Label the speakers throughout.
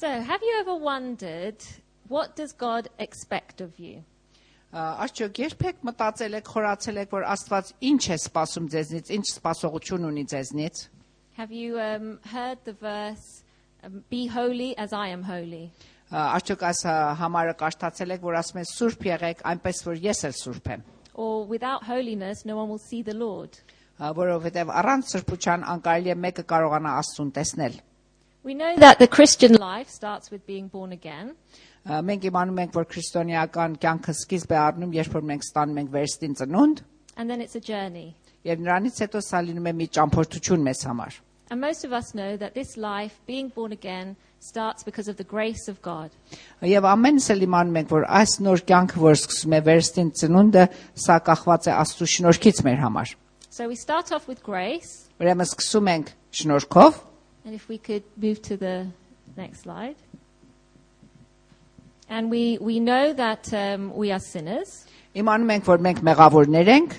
Speaker 1: So, have you ever wondered what does God expect of you?
Speaker 2: Ա, Արդյոք երբեք մտածել եք, խորացել եք, որ Աստված ինչ է սպասում ձեզնից, ինչ սպասողություն ունի ձեզնից։
Speaker 1: Have you um, heard the verse, um, Be holy as I am holy?
Speaker 2: Ա, Արդյոք այս ա, համարը կարդացել եք, որ ասում է սուրբ եղեք, այնպես որ ես էլ սուրբ եմ։
Speaker 1: Or without holiness, no one will see the Lord?
Speaker 2: Ա, Որովհետև առանց սրբության անկարելի է մեկը կարողանա Աստծուն տեսնել։
Speaker 1: We know that the Christian life starts with being born again.
Speaker 2: Մենք իմանում ենք, որ քրիստոնեական կյանքը սկիզբ է առնում, երբ որ մենք ստանում ենք վերստին ծնունդ,
Speaker 1: And then it's a journey.
Speaker 2: եւ նրանից հետո սա լինում է մի ճամփորդություն մեզ համար։
Speaker 1: And most of us know that this life, being born again, starts because of the grace of God.
Speaker 2: Եվ ամենս էլ իմանում ենք, որ այս նոր կյանքը, որ սկսում է վերստին ծնունդը, սա կախված է Աստծո շնորհքից մեր համար։
Speaker 1: So we start off with grace.
Speaker 2: Ուրեմն սկսում ենք շնորհքով,
Speaker 1: And if we could move to the next slide. And we, we know that um, we are sinners,
Speaker 2: իմանում ենք, որ մենք մեղավորներ ենք,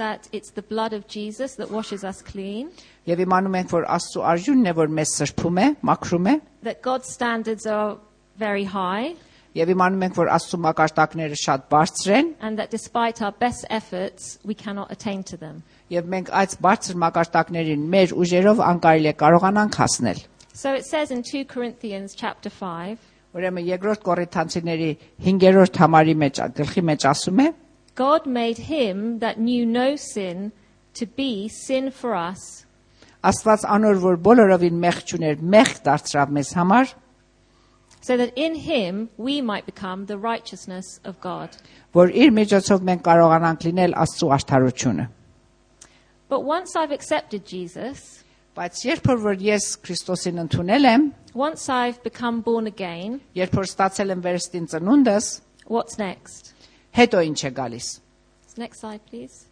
Speaker 1: that it's the blood of Jesus that washes us clean,
Speaker 2: եւ իմանում ենք, որ Աստծո արժունն է, որ մեզ սրբում է, մաքրում է,
Speaker 1: that God's standards are very high,
Speaker 2: Եւ իմանում ենք, որ Աստծո մակարդակները շատ բարձր են,
Speaker 1: and that despite our best efforts, we cannot attain to them.
Speaker 2: եւ մենք այդ բարձր մակարդակներին մեր ուժերով անկարելի է կարողանանք հասնել։
Speaker 1: So it says in 2 Corinthians chapter 5,
Speaker 2: Ուրեմն երկրորդ Կորինթացիների 5-րդ համարի մեջ գլխի մեջ ասում է.
Speaker 1: God made him that knew no sin to be sin for us,
Speaker 2: Աստված անոր որ բոլորովին մեղք չուներ, մեղք դարձավ մեզ համար,
Speaker 1: so that in him we might become the righteousness of God.
Speaker 2: որ իր միջոցով մենք կարողանանք լինել Աստծո արդարությունը։
Speaker 1: But once I've accepted Jesus,
Speaker 2: Բայց երբ որ ես Քրիստոսին ընդունել եմ,
Speaker 1: once I've become born again,
Speaker 2: երբ որ ստացել եմ վերստին ծնունդս,
Speaker 1: what's next?
Speaker 2: հետո ինչ է գալիս։
Speaker 1: Next slide, please.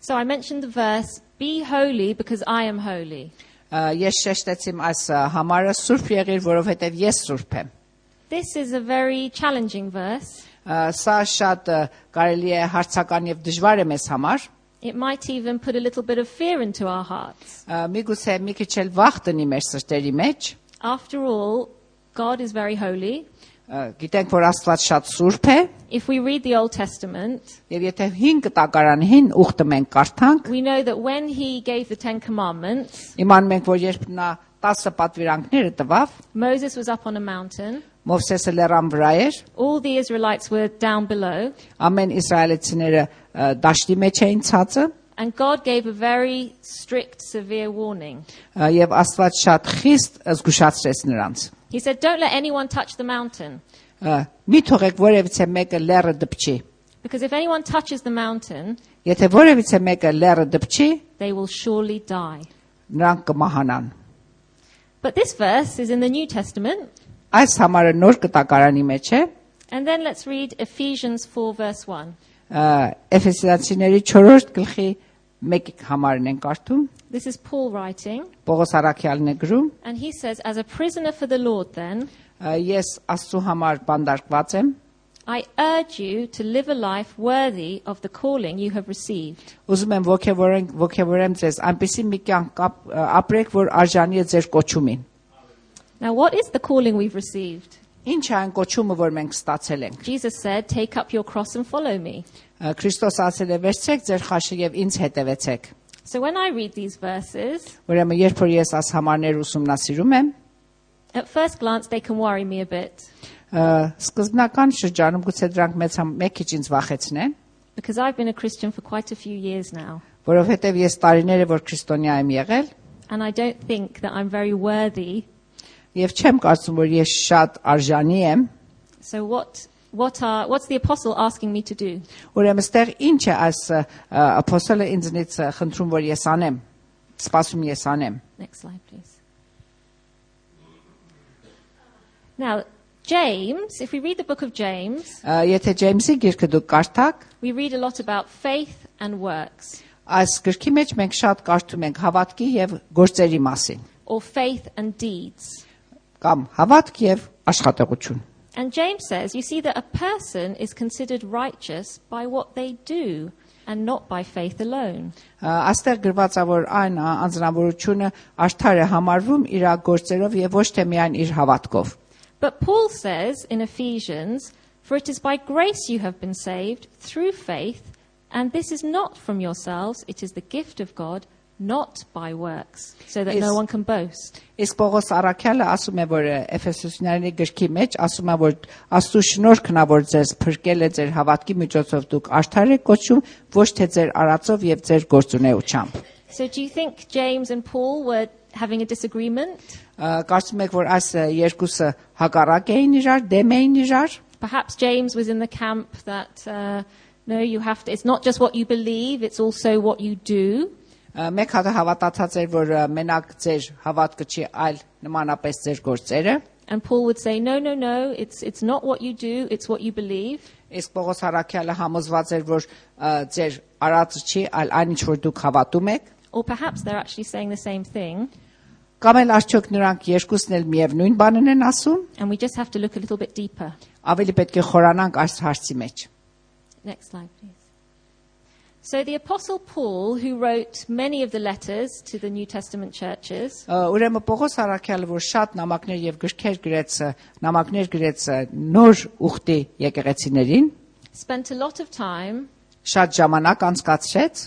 Speaker 1: So I mentioned the verse, Be holy because I am holy.
Speaker 2: Ես շեշտեցիմ այս համարը սուրբ եղիր, որովհետև ես սուրբ եմ։
Speaker 1: This is a very challenging verse.
Speaker 2: Սա շատ կարելի է հարցական եւ դժվար է մեզ համար։
Speaker 1: It might even put a little bit of fear into our hearts.
Speaker 2: Միգուցե մի քիչ էլ վախ տնի մեր սրտերի մեջ։
Speaker 1: After all, God is very holy.
Speaker 2: Ա, Գիտենք, որ Աստված շատ սուրբ է,
Speaker 1: If we read the Old Testament,
Speaker 2: եւ եթե 5 տակարանին ուխտը մենք կարդանք,
Speaker 1: we know that when he gave the Ten Commandments,
Speaker 2: իմանում ենք, որ երբ նա 10 պատվիրանքները տվավ,
Speaker 1: Moses was up on a mountain,
Speaker 2: Մովսեսը լեռան վրա էր,
Speaker 1: all the Israelites were down below,
Speaker 2: ամեն իսրայելցիները ա, դաշտի մեջ էին ցածը,
Speaker 1: and God gave a very strict, severe warning.
Speaker 2: ա, եւ Աստված շատ խիստ զգուշացրեց նրանց։
Speaker 1: He said, Don't let anyone touch the mountain,
Speaker 2: Ա, Մի թողեք որևիցե մեկը լեռը դպչի։
Speaker 1: because if anyone touches the mountain,
Speaker 2: Եթե որևիցե մեկը լեռը դպչի,
Speaker 1: they will surely die.
Speaker 2: նրանք կմահանան։
Speaker 1: But this verse is in the New Testament.
Speaker 2: Այս համարը նոր կտակարանի մեջ է,
Speaker 1: And then let's read Ephesians 4, verse 1.
Speaker 2: ա, Էֆեսացիների 4-րդ գլխի 1 համարն են կարդում։
Speaker 1: This is Paul writing,
Speaker 2: Պողոս Արաքյալն է գրում.
Speaker 1: and he says, As a prisoner for the Lord, then,
Speaker 2: ա, Ես Աստծո համար բանդարկված եմ։
Speaker 1: I urge you to live a life worthy of the calling you have received.
Speaker 2: Ուզում եմ ողջևորեմ ողջևորեմ ձեզ, այնպեսի մի կյանք կապ- ա, ապրեք, որ արժանի է ձեր կոչումին։
Speaker 1: Now, what is the calling we've received?
Speaker 2: Ինչ է այն կոչումը, որ մենք ստացել ենք։
Speaker 1: Jesus said, Take up your cross and follow me.
Speaker 2: Քրիստոս ասել է. «Վերցրեք ձեր խաշը եւ ինձ հետևեցեք»։
Speaker 1: So when I read these verses,
Speaker 2: Ուրեմն երբ որ ես աս համարներ ուսումնասիրում եմ,
Speaker 1: at first glance, they can worry me a bit
Speaker 2: սկզբնական շրջանում գուցե դրանք մեծ մեկ քիչ ինձ վախեցնեն,
Speaker 1: because I've been a Christian for quite a few years now.
Speaker 2: որովհետեւ ես տարիներ է որ քրիստոնյա եմ եղել
Speaker 1: And I don't think that I'm very worthy.
Speaker 2: եւ չեմ կարծում որ ես շատ արժանի եմ։
Speaker 1: So what, what are, what's the apostle asking me to do?
Speaker 2: Ուրեմն ստեղ ինչ է այս ա, ապոստոլը ինձնից ա, խնդրում որ ես անեմ։ Սպասում ես անեմ։
Speaker 1: Next slide, please. Now, James, if we read the book of James,
Speaker 2: Ա, Եթե Ջեյմսի գիրքը դուք կարդաք,
Speaker 1: we read a lot about faith and works,
Speaker 2: այս գրքի մեջ մենք շատ կարդում ենք հավատքի եւ գործերի մասին,
Speaker 1: or faith and deeds.
Speaker 2: կամ հավատք եւ աշխատողություն։
Speaker 1: And James says, you see that a person is considered righteous by what they do, and not by faith alone.
Speaker 2: Ա, Աստեղ գրված է որ այն ա, անձնավորությունը արդար է համարվում իր գործերով եւ ոչ թե միայն իր հավատքով։
Speaker 1: But Paul says in Ephesians, For it is by grace you have been saved through faith, and this is not from yourselves, it is the gift of God, not by works, so that
Speaker 2: Is-
Speaker 1: no one can boast.
Speaker 2: Իսկ Պողոս Արաքյալը ասում է որ Էֆեսոսյանների գրքի մեջ ասում է որ Աստծո շնորհքն ա որ ձեզ փրկել է ձեր հավատքի միջոցով դուք արդար եք կոչում ոչ թե ձեր արածով եւ ձեր գործունեությամբ։
Speaker 1: So do you think James and Paul were having a disagreement?
Speaker 2: Ա, Կարծում եք որ այս ը, երկուսը հակառակ էին իրար, դեմ էին իրար։
Speaker 1: Perhaps James was in the camp that, uh, no, you have to, it's not just what you believe, it's also what you do.
Speaker 2: Մեկ հատ հավատացած էր որ մենակ ձեր հավատքը չի, այլ նմանապես ձեր գործերը։
Speaker 1: And Paul would say, no, no, no, it's, it's not what you do, it's what you believe.
Speaker 2: Իսկ Պողոս Արաքյալը համոզված էր որ ձեր արածը չի, այլ այն ինչ որ դուք հավատում եք։
Speaker 1: Or perhaps they're actually saying the same thing,
Speaker 2: Կամ էլ արդյոք նրանք երկուսն էլ միևնույն բանն են ասում։
Speaker 1: and we just have to look a little bit deeper.
Speaker 2: Ավելի պետք է խորանանք այս հարցի մեջ։
Speaker 1: Next slide, please. So the Apostle Paul, who wrote many of the letters to the New Testament churches,
Speaker 2: Ա, Ուրեմն Պողոս Արաքյալը որ շատ նամակներ եւ գրքեր գրեց, ը, նամակներ գրեց ը, նոր ուխտի եկեղեցիներին,
Speaker 1: spent a lot of time
Speaker 2: շատ ժամանակ անցկացրեց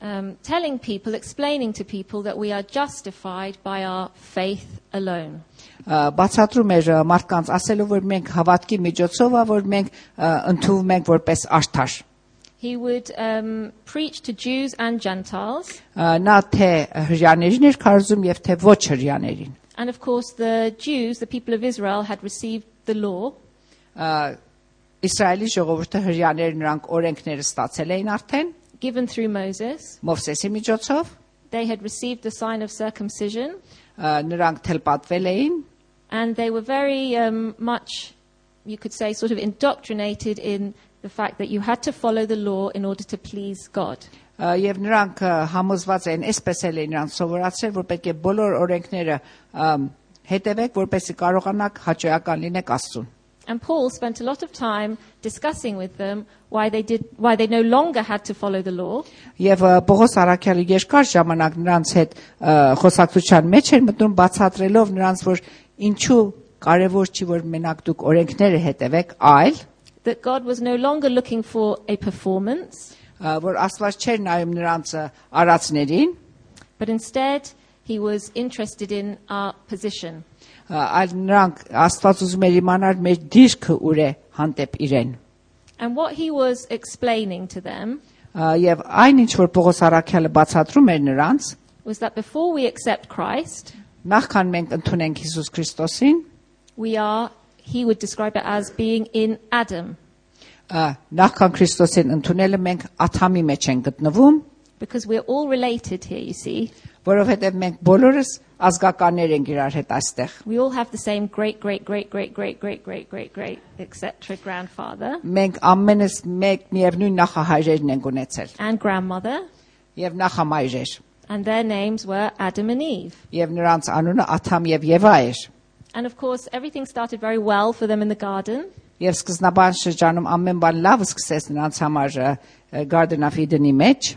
Speaker 1: um, telling people, explaining to people that we are justified by our faith alone.
Speaker 2: ը, բացատրում էր ը, մարդկանց ասելով որ մենք հավատքի միջոցով ա որ մենք ը, ընդունում ենք որպես արդար։
Speaker 1: he would um, preach to Jews and Gentiles. And of course the Jews, the people of Israel had received the law. Given through Moses. They had received the sign of circumcision. And they were very um, much you could say sort of indoctrinated in the fact that you had to follow the law in order to please God.
Speaker 2: Ա, եւ նրանք ա, համոզված են, այսպես էլ են նրանց սովորացրել, որ պետք է բոլոր օրենքները ամ, հետևեք, որպեսզի կարողանաք հաճոյական լինեք Աստծուն։
Speaker 1: And Paul spent a lot of time discussing with them why they did, why they no longer had to follow the law,
Speaker 2: Եվ ա, Պողոս Արաքյալը երկար ժամանակ նրանց հետ ա, խոսակցության մեջ էր մտնում բացատրելով նրանց, որ ինչու կարևոր չի որ մենակ դուք օրենքները հետևեք, այլ
Speaker 1: that God was no longer looking for a performance,
Speaker 2: ա, որ Աստված չէր նայում նրանց ա, արածներին,
Speaker 1: but instead he was interested in our position.
Speaker 2: ա, այլ նրանք Աստված ուզում էր իմանալ մեր դիրքը ուր է հանդեպ իրեն։
Speaker 1: And what he was explaining to them
Speaker 2: Ա, Եվ այն ինչ որ Պողոս Արաքյալը բացատրում էր նրանց,
Speaker 1: was that before we accept Christ,
Speaker 2: նախքան մենք ընդունենք Հիսուս Քրիստոսին,
Speaker 1: we are, he would describe it as being in Adam,
Speaker 2: ա, նախքան Քրիստոսին ընդունելը մենք աթամի մեջ ենք գտնվում,
Speaker 1: because we're all related here, you see.
Speaker 2: որովհետև մենք բոլորս ազգականներ ենք իրար հետ այստեղ։
Speaker 1: We all have the same great, great, great, great, great, great, great, great, great, etc. grandfather
Speaker 2: Մենք ամենս մեկ միևնույն նախահայրերն ենք ունեցել
Speaker 1: and grandmother,
Speaker 2: եւ նախամայրեր
Speaker 1: and their names were Adam and Eve.
Speaker 2: եւ նրանց անունը Աթամ եւ Եվա էր։
Speaker 1: And of course, everything started very well for them in the garden.
Speaker 2: Եվ սկզբնական շրջանում ամեն բան լավ սկսեց նրանց համար ը, ը, Garden of Eden-ի մեջ։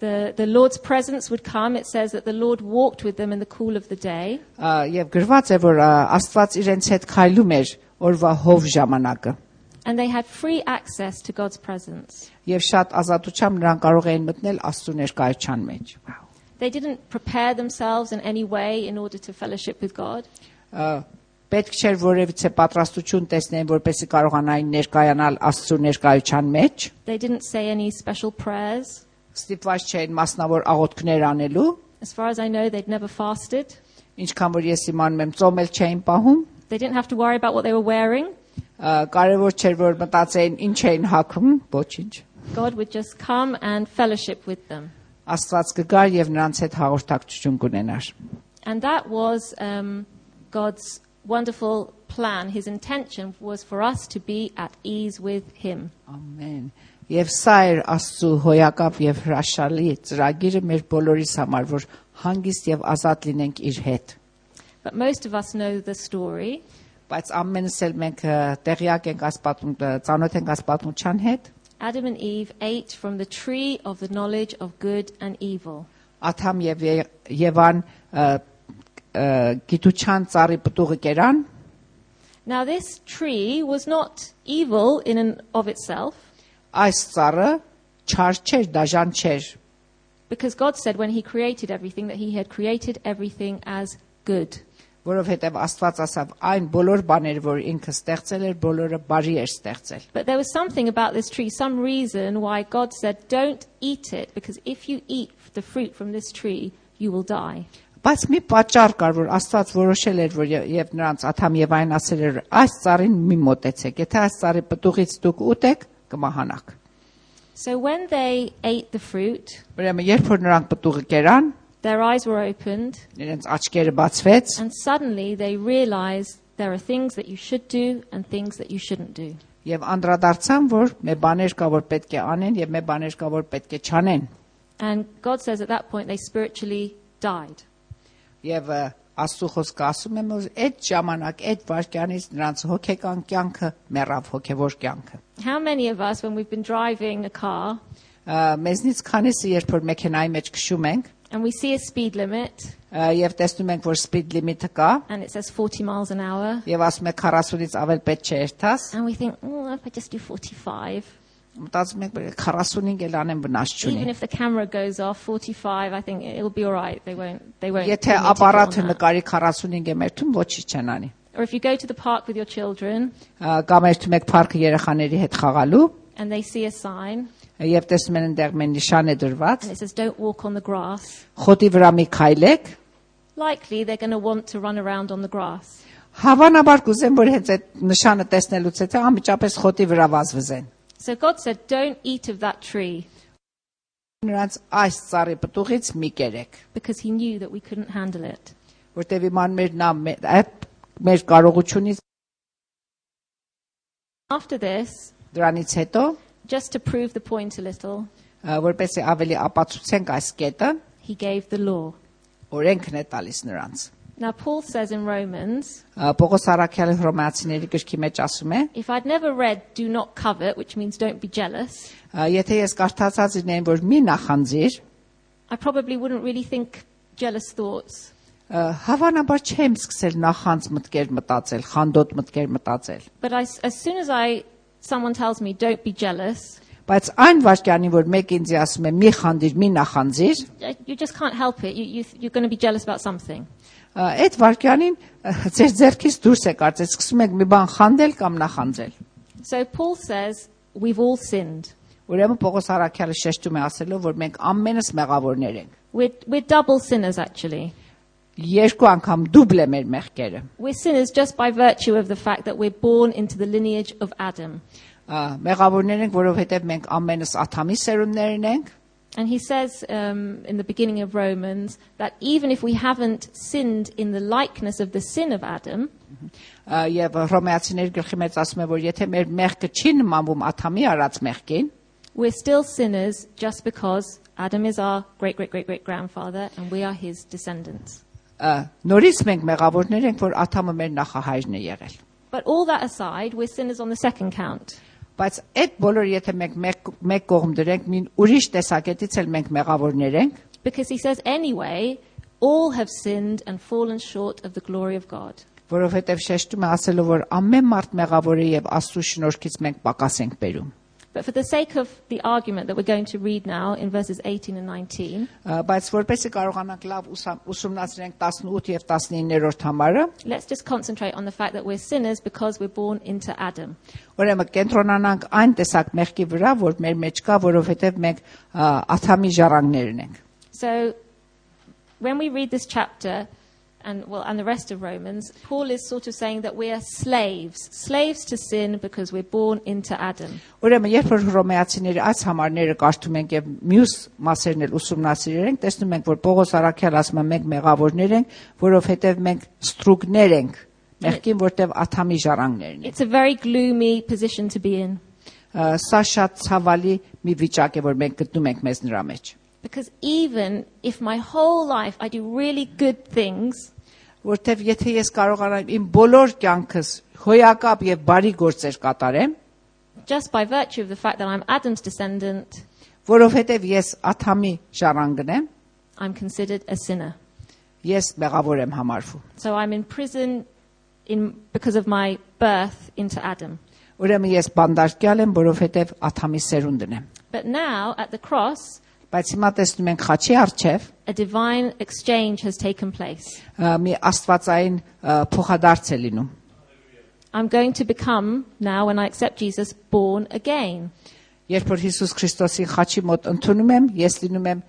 Speaker 1: The, the Lord's presence would come. It says that the Lord walked with them in the cool of the day.
Speaker 2: Ա, Եվ գրված է որ ա, Աստված իրենց հետ քայլում էր օրվա հով ժամանակը։
Speaker 1: And they had free access to God's presence.
Speaker 2: Եվ շատ ազատությամբ նրանք կարող էին մտնել Աստծո ներկայության մեջ։ Վաու։
Speaker 1: They didn't prepare themselves in any way in order to fellowship with God.
Speaker 2: Ա, Պետք չէր որևիցե պատրաստություն տեսնեն, որպեսզի կարողանային ներկայանալ Աստծո ներկայության մեջ։
Speaker 1: They didn't say any special prayers.
Speaker 2: Ստիպված չէին մասնավոր աղոթքներ անելու,
Speaker 1: As far as I know, they'd never fasted.
Speaker 2: ինչքան որ ես իմանում եմ, ծոմել չէին պահում։
Speaker 1: They didn't have to worry about what they were wearing.
Speaker 2: Ա, Կարևոր չէր որ մտածեին ինչ էին հագում, ոչինչ։
Speaker 1: God would just come and fellowship with them.
Speaker 2: Աստված կգար եւ նրանց հետ հաղորդակցություն կունենար։
Speaker 1: And that was um, God's wonderful plan. His intention was for us to be at ease with Him.
Speaker 2: Ամեն։ Եվ սա էր Աստծո հոյակապ եւ հրաշալի ծրագիրը մեր բոլորիս համար, որ հանգիստ եւ ազատ լինենք իր հետ։
Speaker 1: But most of us know the story.
Speaker 2: Բայց ամենս էլ մենք ը, տեղյակ ենք այս պատմում, ը, ծանոթ ենք այս պատմության հետ։
Speaker 1: Adam and Eve ate from the tree of the knowledge of good and evil.
Speaker 2: Աթամ եւ Ե- Եվան ը, ը, գիտության ծառի պտուղը կերան,
Speaker 1: Now, this tree was not evil in and of itself,
Speaker 2: այս ծառը չար չէր, դաժան չէր,
Speaker 1: because God said when He created everything that He had created everything as good.
Speaker 2: որովհետև Աստված ասավ այն բոլոր բաները, որ ինքը ստեղծել էր, բոլորը բարի էր ստեղծել։
Speaker 1: But there was something about this tree, some reason why God said, Don't eat it, because if you eat the fruit from this tree, you will die.
Speaker 2: Բայց մի պատճառ կար, որ Աստված որոշել էր, որ ե- եւ նրանց Աթամ եւ այն ասել էր, այս ծառին մի մոտեցեք, եթե այս ծառի պտուղից դուք ուտեք, կմահանաք։
Speaker 1: So when they ate the fruit,
Speaker 2: Ուրեմն երբ որ նրանք պտուղը կերան,
Speaker 1: their eyes were opened,
Speaker 2: իրենց աչքերը բացվեց,
Speaker 1: and suddenly they realized there are things that you should do and things that you shouldn't do.
Speaker 2: եւ անդրադարձան, որ մե բաներ կա, որ պետք է անեն եւ մե բաներ կա, որ պետք է չանեն։
Speaker 1: And God says at that point they spiritually died.
Speaker 2: Եվ ը, Աստծո խոսքը ասում է, որ այդ ժամանակ, այդ վարքյանից նրանց հոգեկան կյանքը մեռավ հոգևոր կյանքը։
Speaker 1: How many of us, when we've been driving a car
Speaker 2: Ա, Մեզնից քանիսը երբ որ մեքենայի մեջ քշում ենք,
Speaker 1: and we see a speed limit
Speaker 2: ա, եւ տեսնում ենք, որ speed limit-ը կա,
Speaker 1: and it says 40 miles an hour,
Speaker 2: եւ ասում եք 40-ից ավել պետք չէ երթաս,
Speaker 1: and we think, oh, if I just do 45,
Speaker 2: մտածում եք 45 էլ անեն վնաս չունի
Speaker 1: Even if the camera goes off 45 I think it'll be all right. They won't they won't
Speaker 2: Եթե ապարատը նկարի 45 է մերթում ոչինչ չեն անի
Speaker 1: Or if you go to the park with your children
Speaker 2: կամ երթում եք парքը երեխաների հետ խաղալու
Speaker 1: and they see a sign
Speaker 2: Եվ տեսնում են այնտեղ մեն նշան է դրված
Speaker 1: It says don't walk on the grass.
Speaker 2: Խոտի վրա մի քայլեք
Speaker 1: Likely they're going to want to run around on the grass.
Speaker 2: Հավանաբար կուզեմ որ հենց այդ նշանը տեսնելուց հետո անմիջապես խոտի վրա վազվզեն
Speaker 1: So God said, "Don't eat of that tree,"
Speaker 2: Նրանց այս ծառի պտուղից մի կերեք,
Speaker 1: because He knew that we couldn't handle it.
Speaker 2: որտեվ իման մեր նա մե- այդ մեր կարողությունից
Speaker 1: After this,
Speaker 2: դրանից հետո,
Speaker 1: just to prove the point a little,
Speaker 2: ա, որպեսզի ավելի ապացուցենք այս կետը,
Speaker 1: He gave the law.
Speaker 2: օրենքն է տալիս նրանց։
Speaker 1: Now, Paul says in Romans,
Speaker 2: Ա, Պողոս Արաքյալը Հռոմեացիների գրքի մեջ ասում է.
Speaker 1: if I'd never read "Do not covet," which means don't be jealous,
Speaker 2: ա, Եթե ես կարդացած լինեին, որ մի նախանձիր,
Speaker 1: I probably wouldn't really think jealous thoughts.
Speaker 2: ա, հավանաբար չեմ սկսել նախանձ մտքեր մտածել, խանդոտ մտքեր մտածել։
Speaker 1: But I, as soon as I, someone tells me don't be jealous,
Speaker 2: Բայց այն վարքյանի, որ մեկ ինձ ասում է՝ մի խանդիր, մի նախանձիր,
Speaker 1: I- you just can't help it. You, you, you're going to be jealous about something.
Speaker 2: Այդ վարքյանին ձեր ձեռքից դուրս է կարծես սկսում եք մի բան խանդել կամ նախանձել։
Speaker 1: So Paul says we've all sinned.
Speaker 2: Ուրեմն Պողոս Արաքյալը շեշտում է ասելով, որ մենք ամենս մեղավորներ ենք։
Speaker 1: We're, we're double sinners, actually.
Speaker 2: Երկու անգամ դուբլ է մեր մեղքերը։
Speaker 1: We're sinners just by virtue of the fact that we're born into the lineage of Adam.
Speaker 2: Մեղավորներ ենք, որովհետև մենք ամենս Աթամի սերունդներն ենք,
Speaker 1: And he says um, in the beginning of Romans that even if we haven't sinned in the likeness of the sin of Adam,
Speaker 2: ա, եւ Հռոմեացիների գլխի մեջ ասում է, որ եթե մեր մեղքը չի նմանվում Աթամի արած մեղքին,
Speaker 1: we're still sinners just because Adam is our great, great, great, great grandfather and we are his descendants.
Speaker 2: ա, նորից մենք մեղավորներ ենք, որ Աթամը մեր նախահայրն է եղել։
Speaker 1: But all that aside, we're sinners on the second count.
Speaker 2: Բայց այդ բոլոր եթե մենք մեկ մեկ կողմ դրենք, մին ուրիշ տեսակետից էլ մենք մեղավորներ ենք,
Speaker 1: Because he says, anyway, all have sinned and fallen short of the glory of God.
Speaker 2: որովհետև շեշտում է ասելով, որ ամեն մարդ մեղավոր է եւ Աստծո շնորհքից մենք պակաս ենք բերում։
Speaker 1: But for the sake of the argument that we're going to read now in verses 18 and 19,
Speaker 2: Ա, Բայց որպեսզի կարողանանք լավ ուսամ- ուսումնասիրենք 18 եւ 19-րդ համարը,
Speaker 1: let's just concentrate on the fact that we're sinners because we're born into Adam.
Speaker 2: ուրեմն կենտրոնանանք այն տեսակ մեղքի վրա, որ մեր մեջ կա, որովհետև մենք ա, Աթամի ժառանգներն ենք։
Speaker 1: So when we read this chapter and well and the rest of Romans, Paul is sort of saying that we are slaves, slaves to sin because we're born into Adam.
Speaker 2: Ուրեմն երբ որ հռոմեացիների այս համարները կարդում ենք եւ մյուս մասերն էլ ուսումնասիրել ենք, տեսնում ենք, որ Պողոս Արաքյալ ասում է մենք մեղավորներ ենք, որովհետեւ մենք ստրուկներ ենք, մեղքին որտեւ Աթամի ժառանգներն ենք։
Speaker 1: It's a very gloomy position to be in
Speaker 2: Ա, Սա շատ ցավալի մի վիճակ է, որ մենք գտնում ենք մեզ նրա մեջ։
Speaker 1: because even if my whole life I do really good things,
Speaker 2: Որտեւ եթե ես կարողանամ իմ բոլոր կյանքս հոյակապ եւ բարի գործեր կատարեմ,
Speaker 1: just by virtue of the fact that I'm Adam's descendant,
Speaker 2: որովհետև ես Աթամի ժառանգն եմ,
Speaker 1: I'm considered a sinner.
Speaker 2: ես մեղավոր եմ համարվում։
Speaker 1: So I'm in prison in, because of my birth into Adam.
Speaker 2: Ուրեմն ես բանդարկյալ եմ, որովհետև Աթամի սերունդն եմ։
Speaker 1: But now, at the cross,
Speaker 2: Բայց հիմա տեսնում ենք խաչի արչև
Speaker 1: a divine exchange has taken place.
Speaker 2: ը, մի աստվածային ը, փոխադարձ է լինում։
Speaker 1: I'm going to become, now when I accept Jesus, born again.
Speaker 2: Երբ որ Հիսուս Քրիստոսի խաչի մոտ ընդունում եմ, ես լինում եմ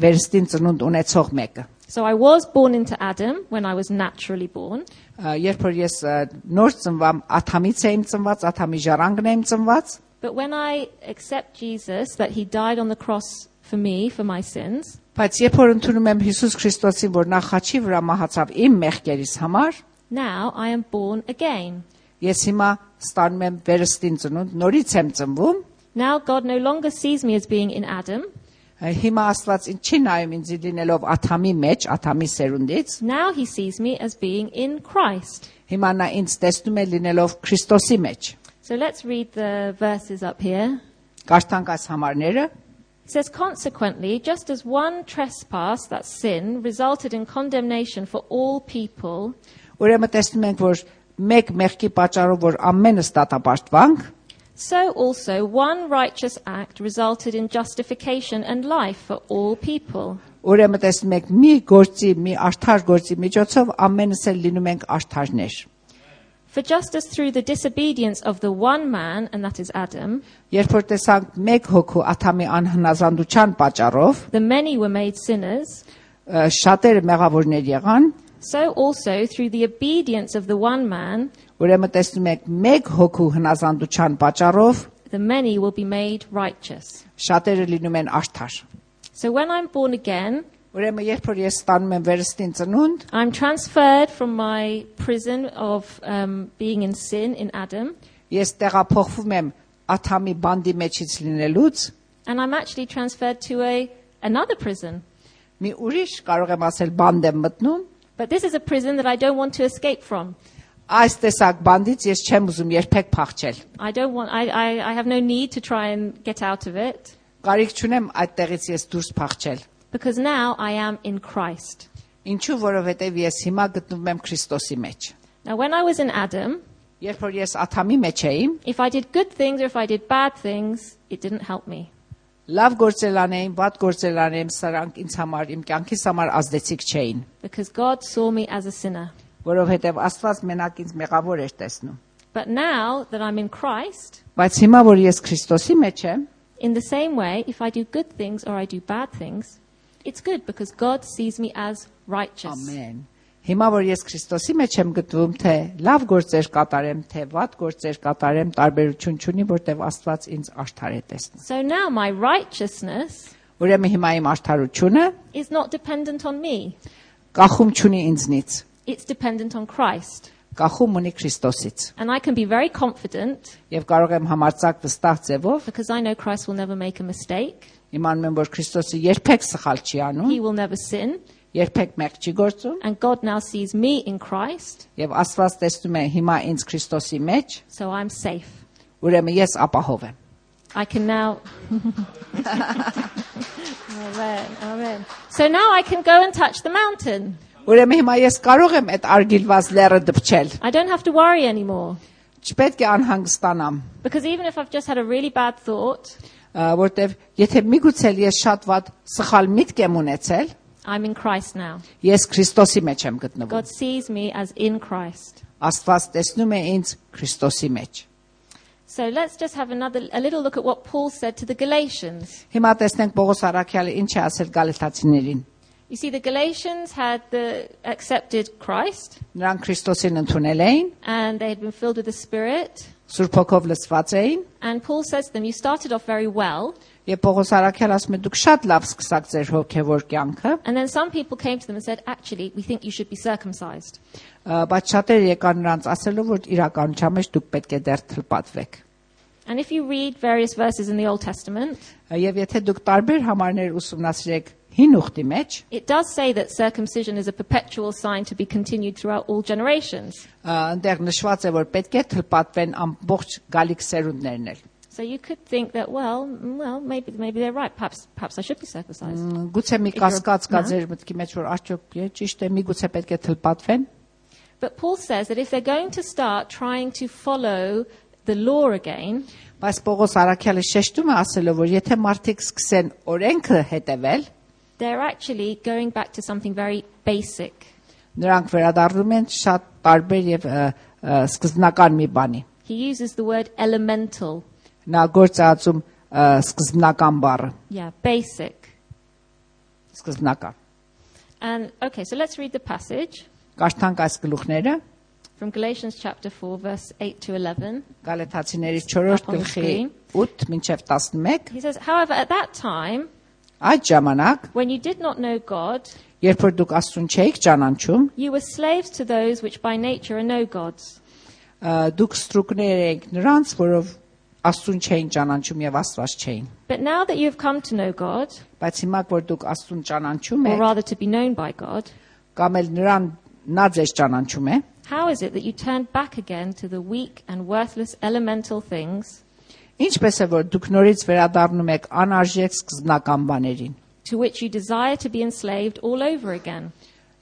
Speaker 2: վերստին ծնունդ ունեցող մեկը։
Speaker 1: So I was born into Adam when I was naturally born.
Speaker 2: Ա, Երբ որ ես ը, նոր ծնվամ, Աթամից եմ ծնված, Աթամի ժառանգն եմ ծնված,
Speaker 1: But when I accept Jesus, that he died on the cross for me, for my sins,
Speaker 2: բայց երբ որ ընդունում եմ Հիսուս Քրիստոսին, որ նա խաչի վրա մահացավ իմ մեղքերիս համար,
Speaker 1: now I am born again.
Speaker 2: ես հիմա ստանում եմ վերստին ծնունդ, նորից եմ ծնվում,
Speaker 1: Now God no longer sees me as being in Adam.
Speaker 2: ը, հիմա Աստված ինձ չի նայում ինձ լինելով Աթամի մեջ, Աթամի սերունդից,
Speaker 1: Now he sees me as being in Christ.
Speaker 2: հիմա նա ինձ տեսնում է լինելով Քրիստոսի մեջ։
Speaker 1: So let's read the verses up here.
Speaker 2: Կարդանք այս համարները,
Speaker 1: It says, Consequently, just as one trespass, that sin, resulted in condemnation for all people,
Speaker 2: ուրեմն տեսնում ենք, որ մեկ մեղքի պատճառով որ ամենը ստատապաշտվանք,
Speaker 1: so also one righteous act resulted in justification and life for all people.
Speaker 2: ուրեմն տեսնում ենք մի գործի, մի արդար գործի միջոցով ամենս էլ լինում ենք արդարներ։
Speaker 1: For just as through the disobedience of the one man, and that is Adam,
Speaker 2: Երբ որ տեսանք մեկ հոգու Աթամի անհնազանդության պատճառով,
Speaker 1: the many were made sinners,
Speaker 2: ը, շատերը մեղավորներ եղան,
Speaker 1: so also through the obedience of the one man,
Speaker 2: ուրեմն տեսնում ենք մեկ հոգու հնազանդության պատճառով
Speaker 1: the many will be made righteous.
Speaker 2: շատերը լինում են արդար։
Speaker 1: So when I'm born again,
Speaker 2: Ուրեմն երբ որ ես ստանում եմ վերստին ծնունդ,
Speaker 1: I'm transferred from my prison of um, being in sin in Adam,
Speaker 2: ես տեղափոխվում եմ Աթամի բանդի մեջից լինելուց
Speaker 1: and I'm actually transferred to a another prison.
Speaker 2: մի ուրիշ կարող եմ ասել բանդ եմ մտնում,
Speaker 1: But this is a prison that I don't want to escape from.
Speaker 2: այս տեսակ բանդից ես չեմ ուզում երբեք փախչել։
Speaker 1: I don't want. I, I, I have no need to try and get out of it
Speaker 2: Կարիք չունեմ այդտեղից ես դուրս փախչել։
Speaker 1: because now I am in Christ.
Speaker 2: Ինչու որովհետև ես հիմա գտնվում եմ Քրիստոսի մեջ։
Speaker 1: Now, when I was in Adam,
Speaker 2: Երբ որ ես Աթամի մեջ էի,
Speaker 1: if I did good things or if I did bad things, it didn't help me
Speaker 2: լավ գործել անեին, վատ գործել անեին, սրանք ինձ համար իմ կյանքիս համար ազդեցիկ չէին,
Speaker 1: because God saw me as a sinner.
Speaker 2: որովհետև Աստված մենակ ինձ մեղավոր էր տեսնում։
Speaker 1: But now that I'm in Christ,
Speaker 2: Բայց հիմա որ ես Քրիստոսի մեջ եմ,
Speaker 1: in the same way, if I do good things or I do bad things, it's good because God sees me as righteous.
Speaker 2: ամեն։ Հիմա որ ես Քրիստոսի մեջ եմ գտնվում, թե լավ գործեր կատարեմ, թե վատ գործեր կատարեմ, տարբերություն չունի, որտեղ Աստված ինձ արդար է տեսնում։
Speaker 1: So now my righteousness
Speaker 2: Ուրեմն հիմա իմ արդարությունը
Speaker 1: is not dependent on me,
Speaker 2: կախում չունի ինձնից,
Speaker 1: it's dependent on Christ.
Speaker 2: կախում ունի Քրիստոսից։
Speaker 1: And I can be very confident
Speaker 2: Եվ կարող եմ համարձակ վստահ ձևով
Speaker 1: because I know Christ will never make a mistake,
Speaker 2: իմանում եմ, որ Քրիստոսը երբեք սխալ չի անում,
Speaker 1: He will never sin,
Speaker 2: երբեք մեղք չի գործում,
Speaker 1: and God now sees me in Christ,
Speaker 2: եւ Աստված տեսնում է հիմա ինձ Քրիստոսի մեջ,
Speaker 1: so I'm safe.
Speaker 2: ուրեմն ես ապահով եմ։
Speaker 1: I can now. amen, amen. So now I can go and touch the mountain.
Speaker 2: Ուրեմն հիմա ես կարող եմ այդ արգիլված լերը դպչել։
Speaker 1: I don't have to worry anymore.
Speaker 2: Չպետք է անհանգստանամ,
Speaker 1: Because even if I've just had a really bad thought,
Speaker 2: ա, որտեվ եթե միգուցե ես շատ ված սխալ միտք եմ ունեցել,
Speaker 1: I'm in Christ now.
Speaker 2: ես Քրիստոսի մեջ եմ գտնվում։
Speaker 1: God sees me as in Christ.
Speaker 2: Աստված տեսնում է ինձ Քրիստոսի մեջ։
Speaker 1: So let's just have another a little look at what Paul said to the Galatians.
Speaker 2: Հիմա տեսնենք Պողոս Արաքյալը ինչ է ասել գալատացիներին։
Speaker 1: You see, the Galatians had the, accepted Christ
Speaker 2: Նրանք Քրիստոսին ընդունել էին,
Speaker 1: and they had been filled with the Spirit.
Speaker 2: Սուրբ Հոգով լցված էին,
Speaker 1: And Paul says to them, You started off very well,
Speaker 2: եւ Պողոս Արաքյալը ասում է դուք շատ լավ սկսաք ձեր հոգեվոր կյանքը,
Speaker 1: and then some people came to them and said, Actually, we think you should be circumcised.
Speaker 2: ա, բայց շատերը եկան նրանց ասելով որ իրականության մեջ դուք պետք է դեռ թլպատվեք։
Speaker 1: And if you read various verses in the Old Testament,
Speaker 2: Ա, Եվ եթե դուք տարբեր համարներ ուսումնասիրեք հին ուխտի մեջ
Speaker 1: it does say that circumcision is a perpetual sign to be continued throughout all generations.
Speaker 2: ա, այնտեղ նշված է որ պետք է թլպատվեն ամբողջ գալիք սերունդներն էլ։
Speaker 1: So you could think that, well, mm, well, maybe maybe they're right. Perhaps perhaps I should be circumcised.
Speaker 2: Մ, Գուցե մի
Speaker 1: If you're-
Speaker 2: կասկած կա
Speaker 1: Հա։
Speaker 2: ձեր մտքի մեջ որ արդյոք է, ճիշտ է միգուցե պետք է թլպատվեն։
Speaker 1: But Paul says that if they're going to start trying to follow the law again,
Speaker 2: Բայց Պողոս Արաքյալը շեշտում է ասելով որ եթե մարդիկ սկսեն օրենքը հետևել,
Speaker 1: they're actually going back to something very basic.
Speaker 2: նրանք վերադառնում են շատ տարբեր եւ ը, ը, սկզբնական մի բանի։
Speaker 1: He uses the word elemental.
Speaker 2: Նա գործածում ը, սկզբնական բառը,
Speaker 1: Yeah, basic.
Speaker 2: սկզբնական։
Speaker 1: And okay, so let's read the passage
Speaker 2: Կարդանք այս գլուխները
Speaker 1: from Galatians chapter 4, verse 8 to 11.
Speaker 2: Գալեթացիների 4-րդ
Speaker 1: Up on the
Speaker 2: գլխի
Speaker 1: screen.
Speaker 2: 8 մինչև 11
Speaker 1: He says, However, at that time,
Speaker 2: այդ ժամանակ
Speaker 1: when you did not know God,
Speaker 2: երբ որ դուք Աստծուն չէիք ճանաչում
Speaker 1: you were slaves to those which by nature are no gods.
Speaker 2: ը, դուք ստրուկներ եք նրանց որով Աստծուն չէին ճանաչում եւ Աստված չէին
Speaker 1: But now that you have come to know God,
Speaker 2: բայց հիմա որ դուք Աստծուն ճանաչում
Speaker 1: or
Speaker 2: եք
Speaker 1: rather to be known by God,
Speaker 2: կամ էլ նրան նա ձեզ ճանաչում է
Speaker 1: how is it that you turned back again to the weak and worthless elemental things
Speaker 2: ինչպես է որ դուք նորից վերադառնում եք անարժեք սկզբնական բաներին
Speaker 1: to which you desire to be enslaved all over again?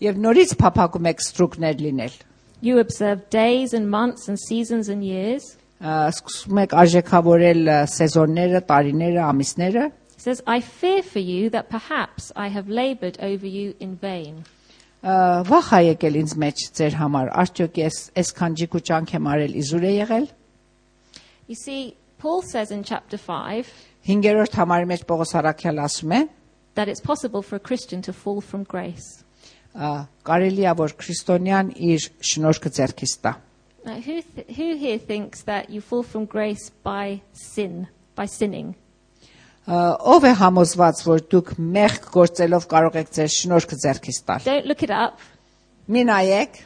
Speaker 2: եւ նորից փափակում եք ստրուկներ լինել
Speaker 1: You observe days and months and seasons and years.
Speaker 2: ը, սկսում եք արժեքավորել ը, սեզոնները, տարիները, ամիսները
Speaker 1: He says, I fear for you that perhaps I have labored over you in vain.
Speaker 2: ը, վախ ա եկել ինձ մեջ ձեր համար արդյոք ես այսքան ջիկու ճանք եմ արել իզուր է եղել
Speaker 1: You see, Paul says in chapter 5
Speaker 2: 5-րդ համարի մեջ Պողոս Արաքյալ ասում է
Speaker 1: that it's possible for a Christian to fall from grace.
Speaker 2: ը, կարելի է որ քրիստոնյան իր շնորհքը ձեռքից տա
Speaker 1: Now, who, th- who here thinks that you fall from grace by sin, by sinning?
Speaker 2: ը, ով է համոզված որ դուք մեղք գործելով կարող եք ձեր շնորհքը ձեռքից տալ
Speaker 1: Don't look it up.
Speaker 2: մի նայեք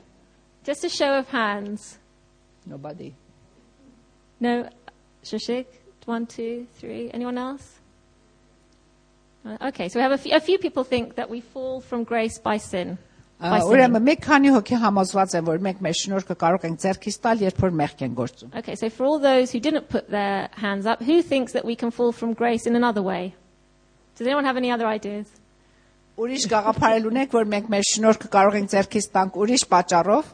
Speaker 1: Just a show of hands.
Speaker 2: nobody
Speaker 1: No, Shashik, one, two, three. Anyone else? Uh, Okay, so we have a few, a few people think that we fall from grace by sin. by
Speaker 2: Ա,
Speaker 1: sinning.
Speaker 2: Ուրեմն մեկ քանի հոգի համոզված են որ մենք մեր շնորհքը կարող ենք ձեռքից տալ երբ որ մեղք են գործում
Speaker 1: Okay, so for all those who didn't put their hands up, who thinks that we can fall from grace in another way? Does anyone have any other ideas?
Speaker 2: Ուրիշ գաղափարել ունեք, որ մենք մեր շնորհքը կարող ենք ձեռքից տանք ուրիշ պատճառով։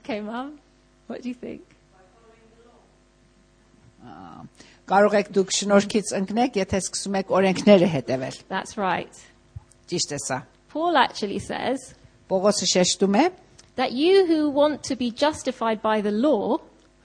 Speaker 1: Okay, Mum, what do you think?
Speaker 2: Կարող եք դուք շնորհքից ընկնեք, եթե սկսում եք օրենքները հետևել։
Speaker 1: That's right.
Speaker 2: Ճիշտ է սա։
Speaker 1: Paul actually says
Speaker 2: Պողոսը շեշտում է.
Speaker 1: that you who want to be justified by the law,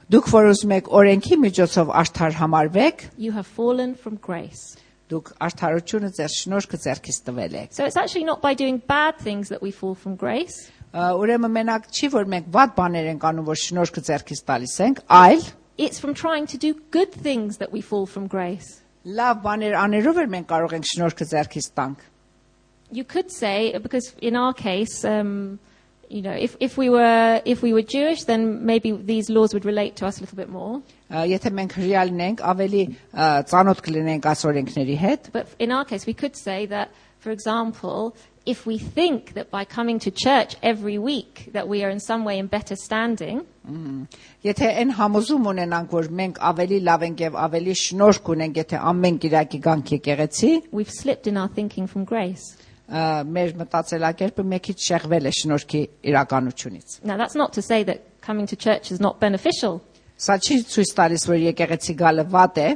Speaker 2: Դուք որ ուզում եք օրենքի միջոցով արդար համարվեք,
Speaker 1: you have fallen from grace.
Speaker 2: դուք արդարությունը ձեր շնորհքը ձեռքից տվել եք։
Speaker 1: So it's actually not by doing bad things that we fall from grace.
Speaker 2: Ա, Ուրեմն մենակ չի որ մենք վատ բաներ ենք անում, որ շնորհքը ձեռքից տալիս ենք, այլ
Speaker 1: It's from trying to do good things that we fall from grace.
Speaker 2: լավ բաներ աներով էլ մենք կարող ենք շնորհքը ձեռքից տանք։
Speaker 1: You could say, because in our case, um, you know, if, if we were if we were Jewish, then maybe these laws would relate to us a little bit more.
Speaker 2: Ա, Եթե մենք հրյալ լինենք, ավելի ա, ծանոթ կլինենք այս օրենքների հետ,
Speaker 1: But in our case, we could say that, for example, if we think that by coming to church every week that we are in some way in better standing,
Speaker 2: Եթե այն համոզում ունենանք, որ մենք ավելի լավ ենք եւ ավելի շնորհք ունենք, եթե ամեն Կիրակի գանք եկեղեցի,
Speaker 1: we've slipped in our thinking from grace.
Speaker 2: ա, մեր մտածելակերպը մի քիչ շեղվել է շնորհքի իրականությունից։
Speaker 1: Now, that's not to say that coming to church is not beneficial.
Speaker 2: Սա չի ցույց տալիս, որ եկեղեցի գալը վատ է,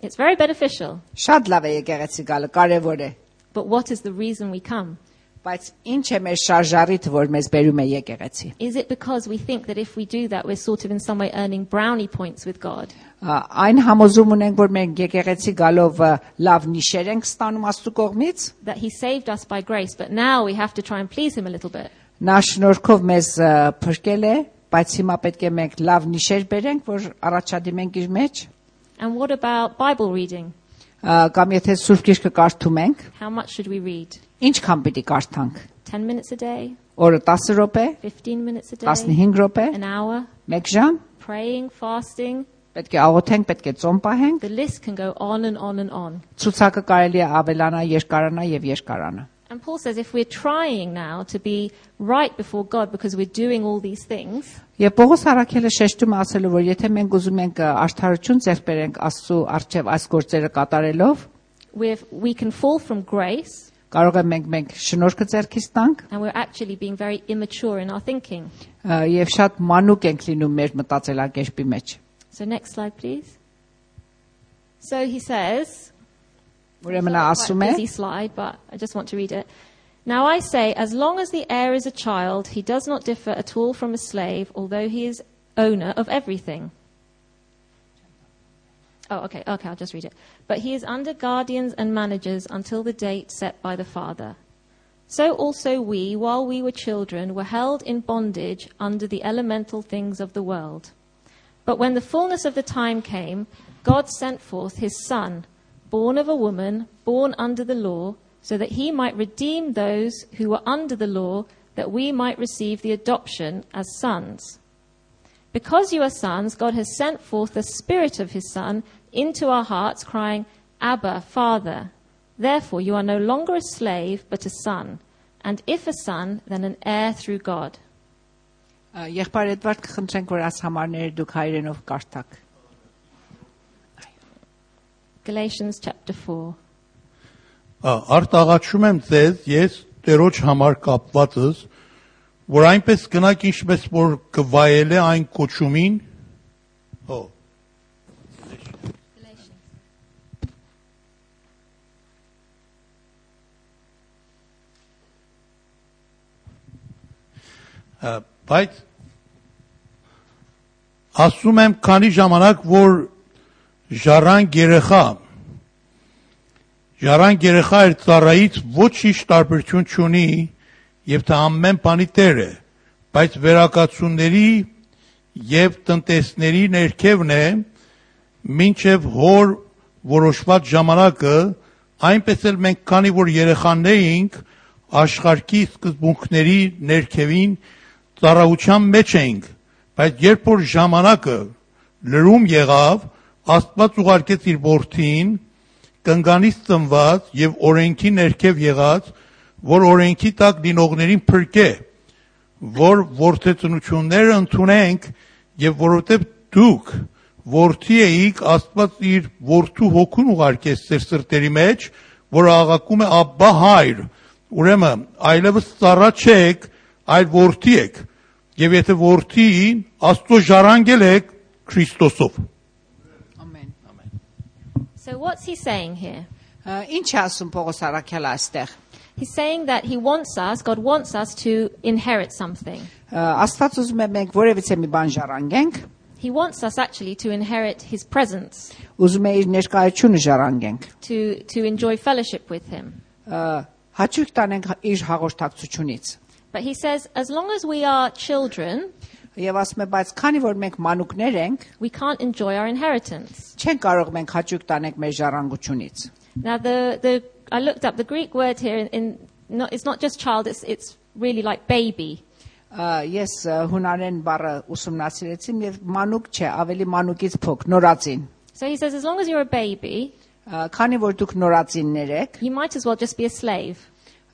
Speaker 1: It's very beneficial.
Speaker 2: շատ լավ է եկեղեցի գալը, կարևոր է,
Speaker 1: But what is the reason we come?
Speaker 2: բայց ինչ է մեր շարժարիթը, որ մեզ բերում է եկեղեցի։
Speaker 1: Is it because we think that if we do that, we're sort of in some way earning brownie points with God?
Speaker 2: Ա, Այն համոզում ունենք, որ մենք եկեղեցի գալով ա, լավ նիշեր ենք ստանում Աստծո կողմից,
Speaker 1: That He saved us by grace, but now we have to try and please Him a little bit.
Speaker 2: նա շնորհքով մեզ ա, փրկել է, բայց հիմա պետք է մենք լավ նիշեր բերենք, որ առաջադիմենք իր մեջ,
Speaker 1: And what about Bible reading?
Speaker 2: ա, կամ եթե Սուրբ Գիրքը կարդում ենք,
Speaker 1: How much should we read?
Speaker 2: ինչքան պիտի կարդանք։
Speaker 1: 10 minutes a day?
Speaker 2: Օրը 10 րոպե,
Speaker 1: 15 minutes a day?
Speaker 2: 15 րոպե,
Speaker 1: An hour?
Speaker 2: 1 ժամ,
Speaker 1: Praying, fasting?
Speaker 2: պետք է աղոթենք, պետք է ծոմ պահենք,
Speaker 1: The list can go on and on and on.
Speaker 2: ցուցակը կարելի է ավելանա, երկարանա եւ երկարանա։
Speaker 1: And Paul says if we're trying now to be right before God because we're doing all these things,
Speaker 2: Եվ Պողոս Արաքելը շեշտում է ասելու, որ եթե մենք ուզում ենք ը, արդարություն ձեռք բերենք Աստծո արչև այս գործերը կատարելով,
Speaker 1: we're, we can fall from grace
Speaker 2: կարող է մենք մենք շնորհքը ձեռքից տանք
Speaker 1: and we're actually being very immature in our thinking.
Speaker 2: ը, եւ շատ մանուկ ենք լինում մեր մտածելակերպի մեջ։
Speaker 1: So next slide, please. So he says,
Speaker 2: Ուրեմն նա
Speaker 1: Quite
Speaker 2: ասում
Speaker 1: a
Speaker 2: է,
Speaker 1: busy slide, but I just want to read it. Now I say, as long as the heir is a child, he does not differ at all from a slave, although he is owner of everything. Oh, okay, okay, I'll just read it. But he is under guardians and managers until the date set by the father. So also we, while we were children, were held in bondage under the elemental things of the world. But when the fullness of the time came, God sent forth his Son, born of a woman, born under the law, so that he might redeem those who were under the law, that we might receive the adoption as sons. Because you are sons, God has sent forth the Spirit of his Son into our hearts, crying, Abba, Father. Therefore, you are no longer a slave, but a son. And if a son, then an heir through God.
Speaker 2: ը, եղբայր Էդվարդ կխնդրենք, որ այս համարները դուք հայրենով կարդաք։
Speaker 1: Galatians chapter 4.
Speaker 3: Ա, Արտաղաչում եմ ձեզ, ես Տերոջ համար կապվածս, որ այնպես գնաք ինչպես որ կվայել է այն կոչումին, հո Բայց ասում եմ քանի ժամանակ որ ժառան երեխա Ժառան երեխա իր ծառայից ոչինչ տարբերություն չունի եւ դա ամեն բանի տեր է, բայց վերակացությունների եւ տնտեսների ներքևն է, մինչեւ հոր որոշված ժամանակը, այնպես էլ մենք քանի որ երեխաներ էինք, աշխարհի սկզբունքների ներքևին ծառայության մեջ էինք, բայց երբ որ ժամանակը լրում եղավ, Աստված ուղարկեց իր որդին կնգանից ծնված եւ օրենքի ներքև եղած, որ օրենքի տակ լինողներին փրկե, որ որդեծնությունները ընդունենք եւ որովհետեւ դուք որդի էիք Աստված իր որդու հոգուն ուղարկեց ձեր սրտերի մեջ, որ աղակում է Աբբա հայր։ Ուրեմն այլևս ծառա չեք, այլ որդի եք։ Եվ եթե որդի Աստծո ժառանգել եք Քրիստոսով։
Speaker 2: Amen. Amen.
Speaker 1: So what's he saying here?
Speaker 2: Ինչ ասում Պողոս Արաքյալը այստեղ։
Speaker 1: He's saying that he wants us, God wants us to inherit something.
Speaker 2: Ա, Աստված ուզում է մենք որևիցե մի բան ժառանգենք,
Speaker 1: He wants us actually to inherit his presence,
Speaker 2: ուզում է իր ներկայությունը ժառանգենք։
Speaker 1: to, to enjoy fellowship with him.
Speaker 2: Ա, Հաճույք տանենք իր հաղորդակցությունից։
Speaker 1: But he says, as long as we are children,
Speaker 2: Եվ ասում է, բայց քանի որ մենք մանուկներ ենք,
Speaker 1: we can't enjoy our inheritance.
Speaker 2: չեն կարող մենք հաճույք տանենք մեր ժառանգությունից։
Speaker 1: Now, the, the, I looked up the Greek word here, in, in not, it's not just child, it's, it's really like baby.
Speaker 2: Ա, Ես ա, հունարեն բառը ուսումնասիրեցի եւ մանուկ չէ, ավելի մանուկից փոք, նորածին։
Speaker 1: So he says, as long as you're a baby,
Speaker 2: Ա, Քանի որ դուք նորածիններ եք,
Speaker 1: you might as well just be a slave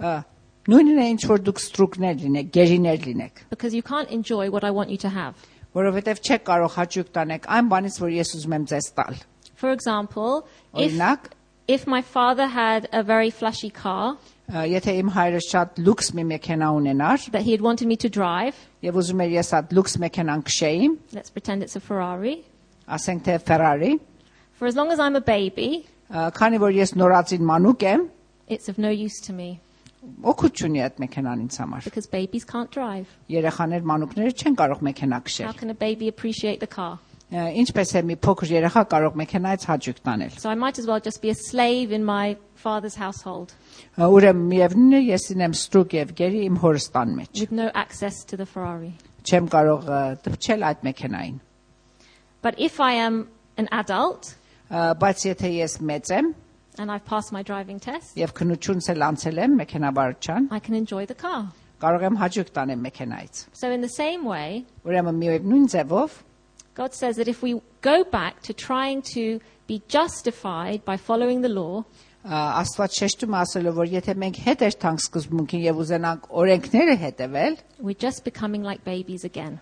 Speaker 2: ա, նույնն է ինչ որ դուք ստրուկներ լինեք, գերիներ լինեք,
Speaker 1: because you can't enjoy what I want you to have.
Speaker 2: որովհետեւ չեք կարող հաճույք տանեք այն բանից, որ ես ուզում եմ ձեզ տալ։
Speaker 1: For example, if,
Speaker 2: Օրինակ,
Speaker 1: if my father had a very flashy car
Speaker 2: ա, եթե իմ հայրը շատ լուքս մի մեքենա ունենար
Speaker 1: that he had wanted me to drive,
Speaker 2: եւ ուզում էր ես այդ լուքս մեքենան քշեի,
Speaker 1: let's pretend it's a Ferrari,
Speaker 2: ասենք թե Ferrari,
Speaker 1: for as long as I'm a baby,
Speaker 2: ա, քանի որ ես նորածին մանուկ եմ,
Speaker 1: it's of no use to me
Speaker 2: օգուտ չունի այդ մեքենան ինձ համար։
Speaker 1: because babies can't drive.
Speaker 2: Երեխաներ մանուկները չեն կարող մեքենա
Speaker 1: How
Speaker 2: քշել։
Speaker 1: can a baby appreciate the car?
Speaker 2: Ա, Ինչպես է մի փոքր երեխա կարող մեքենայից հաճույք տանել։
Speaker 1: So I might as well just be a slave in my father's household
Speaker 2: Ա, Ուրեմն միևնույնն է, ես ինեմ ստրուկ եւ գերի իմ հորստան մեջ։
Speaker 1: with no access to the Ferrari.
Speaker 2: Չեմ կարող ա, դպչել այդ մեքենային։
Speaker 1: But if I am an adult
Speaker 2: Ա, Բայց եթե ես մեծ եմ
Speaker 1: and I've passed my driving test,
Speaker 2: եւ քնությունս էլ անցել եմ մեքենաբարության,
Speaker 1: I can enjoy the car.
Speaker 2: կարող եմ հաճույք տանեմ մեքենայից։
Speaker 1: So in the same way,
Speaker 2: Ուրեմն միևնույն ձևով
Speaker 1: God says that if we go back to trying to be justified by following the law,
Speaker 2: Ա, Աստված շեշտում է ասելով որ եթե մենք հետ երթանք սկզբունքին եւ ուզենանք օրենքները հետևել,
Speaker 1: we're just becoming like babies again.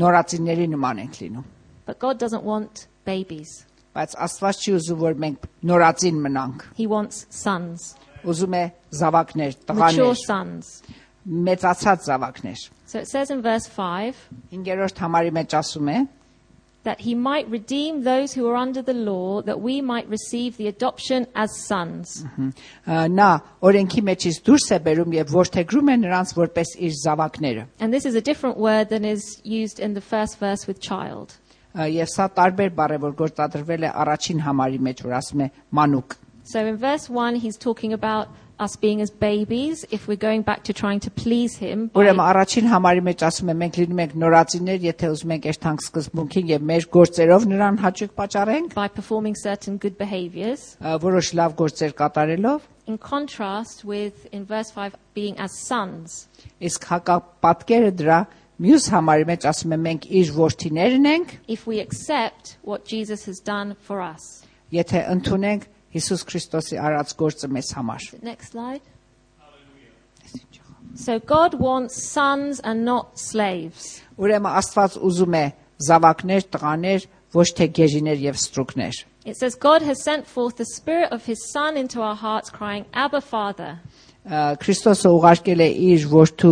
Speaker 2: նորածինների նման ենք լինում։
Speaker 1: But God doesn't want babies.
Speaker 2: Բայց Աստված չի ուզում որ մենք նորածին մնանք։
Speaker 1: He wants sons,
Speaker 2: Ուզում է զավակներ,
Speaker 1: mature
Speaker 2: տղաներ,
Speaker 1: sons.
Speaker 2: մեծացած զավակներ։
Speaker 1: So it says in verse 5
Speaker 2: 5-րդ համարի մեջ ասում է.
Speaker 1: that he might redeem those who are under the law that we might receive the adoption as sons։
Speaker 2: Նա օրենքի մեջից դուրս է բերում եւ է նրանց որպես իր զավակները։
Speaker 1: And this is a different word than is used in the first verse with child։
Speaker 2: Եվ սա տարբեր բառ է որ գործադրվել է առաջին համարի մեջ որ ասում է մանուկ։
Speaker 1: So in verse 1 he's talking about us being as babies if we're going back to trying to please him
Speaker 2: Ուրեմն
Speaker 1: by,
Speaker 2: առաջին համարի մեջ ասում է մենք լինում ենք նորածիններ, եթե ուզում ենք երթանք սկզբունքին եւ մեր գործերով նրան հաճույք պատճառենք,
Speaker 1: by performing certain good behaviors.
Speaker 2: ա, որոշ լավ գործեր կատարելով,
Speaker 1: In contrast with in verse 5 being as sons.
Speaker 2: իսկ հակապատկերը դրա մյուս համարի մեջ ասում է մենք իր որդիներն ենք,
Speaker 1: If we accept what Jesus has done for us.
Speaker 2: եթե ընդունենք Հիսուս Քրիստոսի արած գործը մեզ համար։
Speaker 1: Next slide. So God wants sons and not slaves.
Speaker 2: Ուրեմն Աստված ուզում է զավակներ, տղաներ, ոչ թե գեժիներ եւ ստրուկներ։
Speaker 1: It says, God has sent forth the Spirit of His Son into our hearts, crying, Abba, Father.
Speaker 2: Քրիստոսը ուղարկել է իր որդու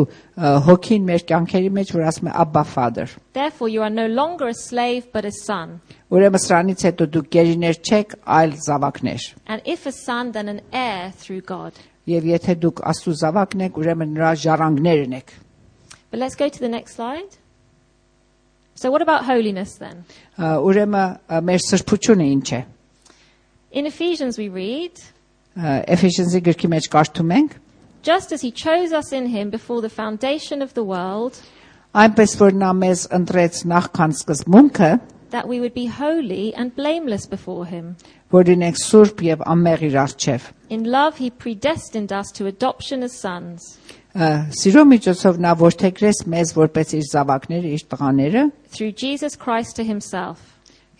Speaker 2: հոգին մեր կյանքերի մեջ, որ ասում է Abba Father։
Speaker 1: Therefore, you are no longer a slave, but a son.
Speaker 2: Ուրեմն սրանից հետո դուք գերիներ չեք, այլ զավակներ։
Speaker 1: And if a son, then an heir through God.
Speaker 2: Եվ եթե դուք Աստծո զավակն եք, ուրեմն նրա ժառանգներն եք։
Speaker 1: But let's go to the next slide. So, what about holiness then?
Speaker 2: Ուրեմն մեր սրբությունը ինչ է։
Speaker 1: In Ephesians, we read,
Speaker 2: Էֆեսյանցի գրքի մեջ կարդում ենք.
Speaker 1: Just as He chose us in Him before the foundation of the world,
Speaker 2: Այնպես որ նա մեզ ընտրեց նախքան սկզբունքը,
Speaker 1: that we would be holy and blameless before Him.
Speaker 2: որ լինենք սուրբ եւ անմեղ իր առջև։
Speaker 1: In love, He predestined us to adoption as sons
Speaker 2: Ա, Սիրո միջոցով նա որդեգրեց մեզ որպես իր զավակները, իր տղաները,
Speaker 1: through Jesus Christ to Himself,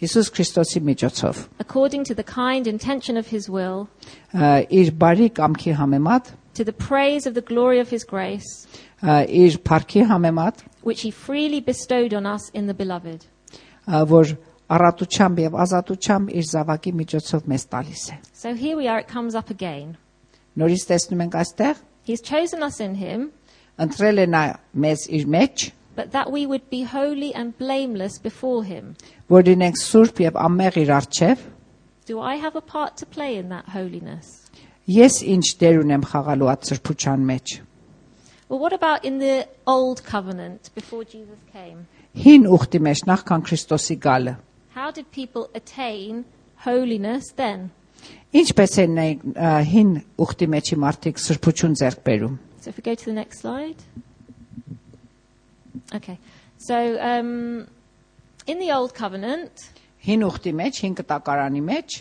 Speaker 2: Հիսուս Քրիստոսի միջոցով։
Speaker 1: according to the kind intention of His will,
Speaker 2: Ա, Իր բարի կամքի համեմատ,
Speaker 1: to the praise of the glory of His grace,
Speaker 2: ա, իր փառքի համեմատ,
Speaker 1: which He freely bestowed on us in the Beloved.
Speaker 2: ա, որ առատությամբ եւ ազատությամբ իր զավակի միջոցով մեզ տալիս է։
Speaker 1: So here we are, it comes up again.
Speaker 2: Նորից տեսնում ենք այստեղ,
Speaker 1: He's chosen us in Him,
Speaker 2: ընտրել է նա մեզ իր մեջ,
Speaker 1: but that we would be holy and blameless before Him.
Speaker 2: որ լինենք սուրբ եւ անմեղ իր առջև։
Speaker 1: Do I have a part to play in that holiness?
Speaker 2: Ես ինչ դեր ունեմ խաղալու այդ սրբության մեջ։
Speaker 1: Well, what about in the Old Covenant before Jesus came?
Speaker 2: Հին ուխտի մեջ նախքան Քրիստոսի գալը։
Speaker 1: How did people attain holiness then?
Speaker 2: Ինչպես են նա ա, հին ուխտի մեջի մարդիկ սրբություն ձեռք բերում։
Speaker 1: So if we go to the next slide. Okay. So um, in the Old Covenant,
Speaker 2: Հին ուխտի մեջ, հին կտակարանի մեջ,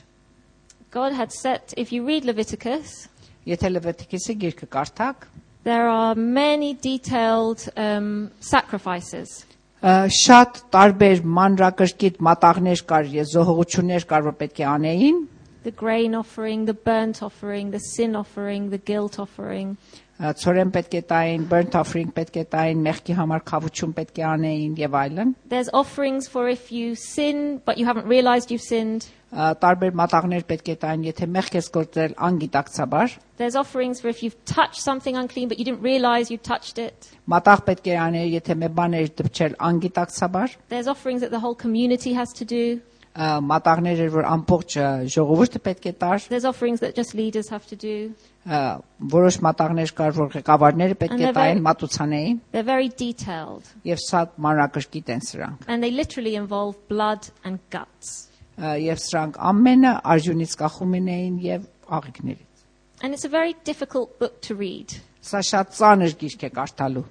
Speaker 1: God had set, if you read Leviticus,
Speaker 2: եթե Լևիտիկոսի գիրքը կարդակ,
Speaker 1: there are many detailed um, sacrifices.
Speaker 2: ա, շատ տարբեր մանրակրկիտ մատաղներ կար, եւ զոհողություններ կար, որ պետք է անեին,
Speaker 1: The grain offering, the burnt offering, the sin offering, the guilt offering.
Speaker 2: ա, ծորեն պետք է տային, burnt offering պետք է տային, մեղքի համար խավություն պետք է անեին եւ այլն։
Speaker 1: There's offerings for if you sin, but you haven't realized you've sinned.
Speaker 2: Ա, Տարբեր մատաղներ պետք է տային, եթե մեղք ես գործել անգիտակցաբար,
Speaker 1: There's offerings for if you've touched something unclean, but you didn't realize you touched it.
Speaker 2: մատաղ պետք է անել, եթե մի բան էր դպչել անգիտակցաբար,
Speaker 1: There's offerings that the whole community has to do.
Speaker 2: ա, մատաղներ էր, որ ամբողջ ա, ժողովուրդը պետք է տար,
Speaker 1: There's offerings that just leaders have to do.
Speaker 2: ա, որոշ մատաղներ կար, որ ղեկավարները պետք է
Speaker 1: Անևայ-
Speaker 2: տային, մատուցանեին,
Speaker 1: They're very detailed.
Speaker 2: եւ շատ մանրակրկիտ են սրանք։
Speaker 1: And they literally involve blood and guts.
Speaker 2: Եվ սրանք ամենը արժունից կախում էին եւ աղիքներից։
Speaker 1: And it's a very difficult book to read
Speaker 2: Սա շատ ծանր գիրք է կարդալու,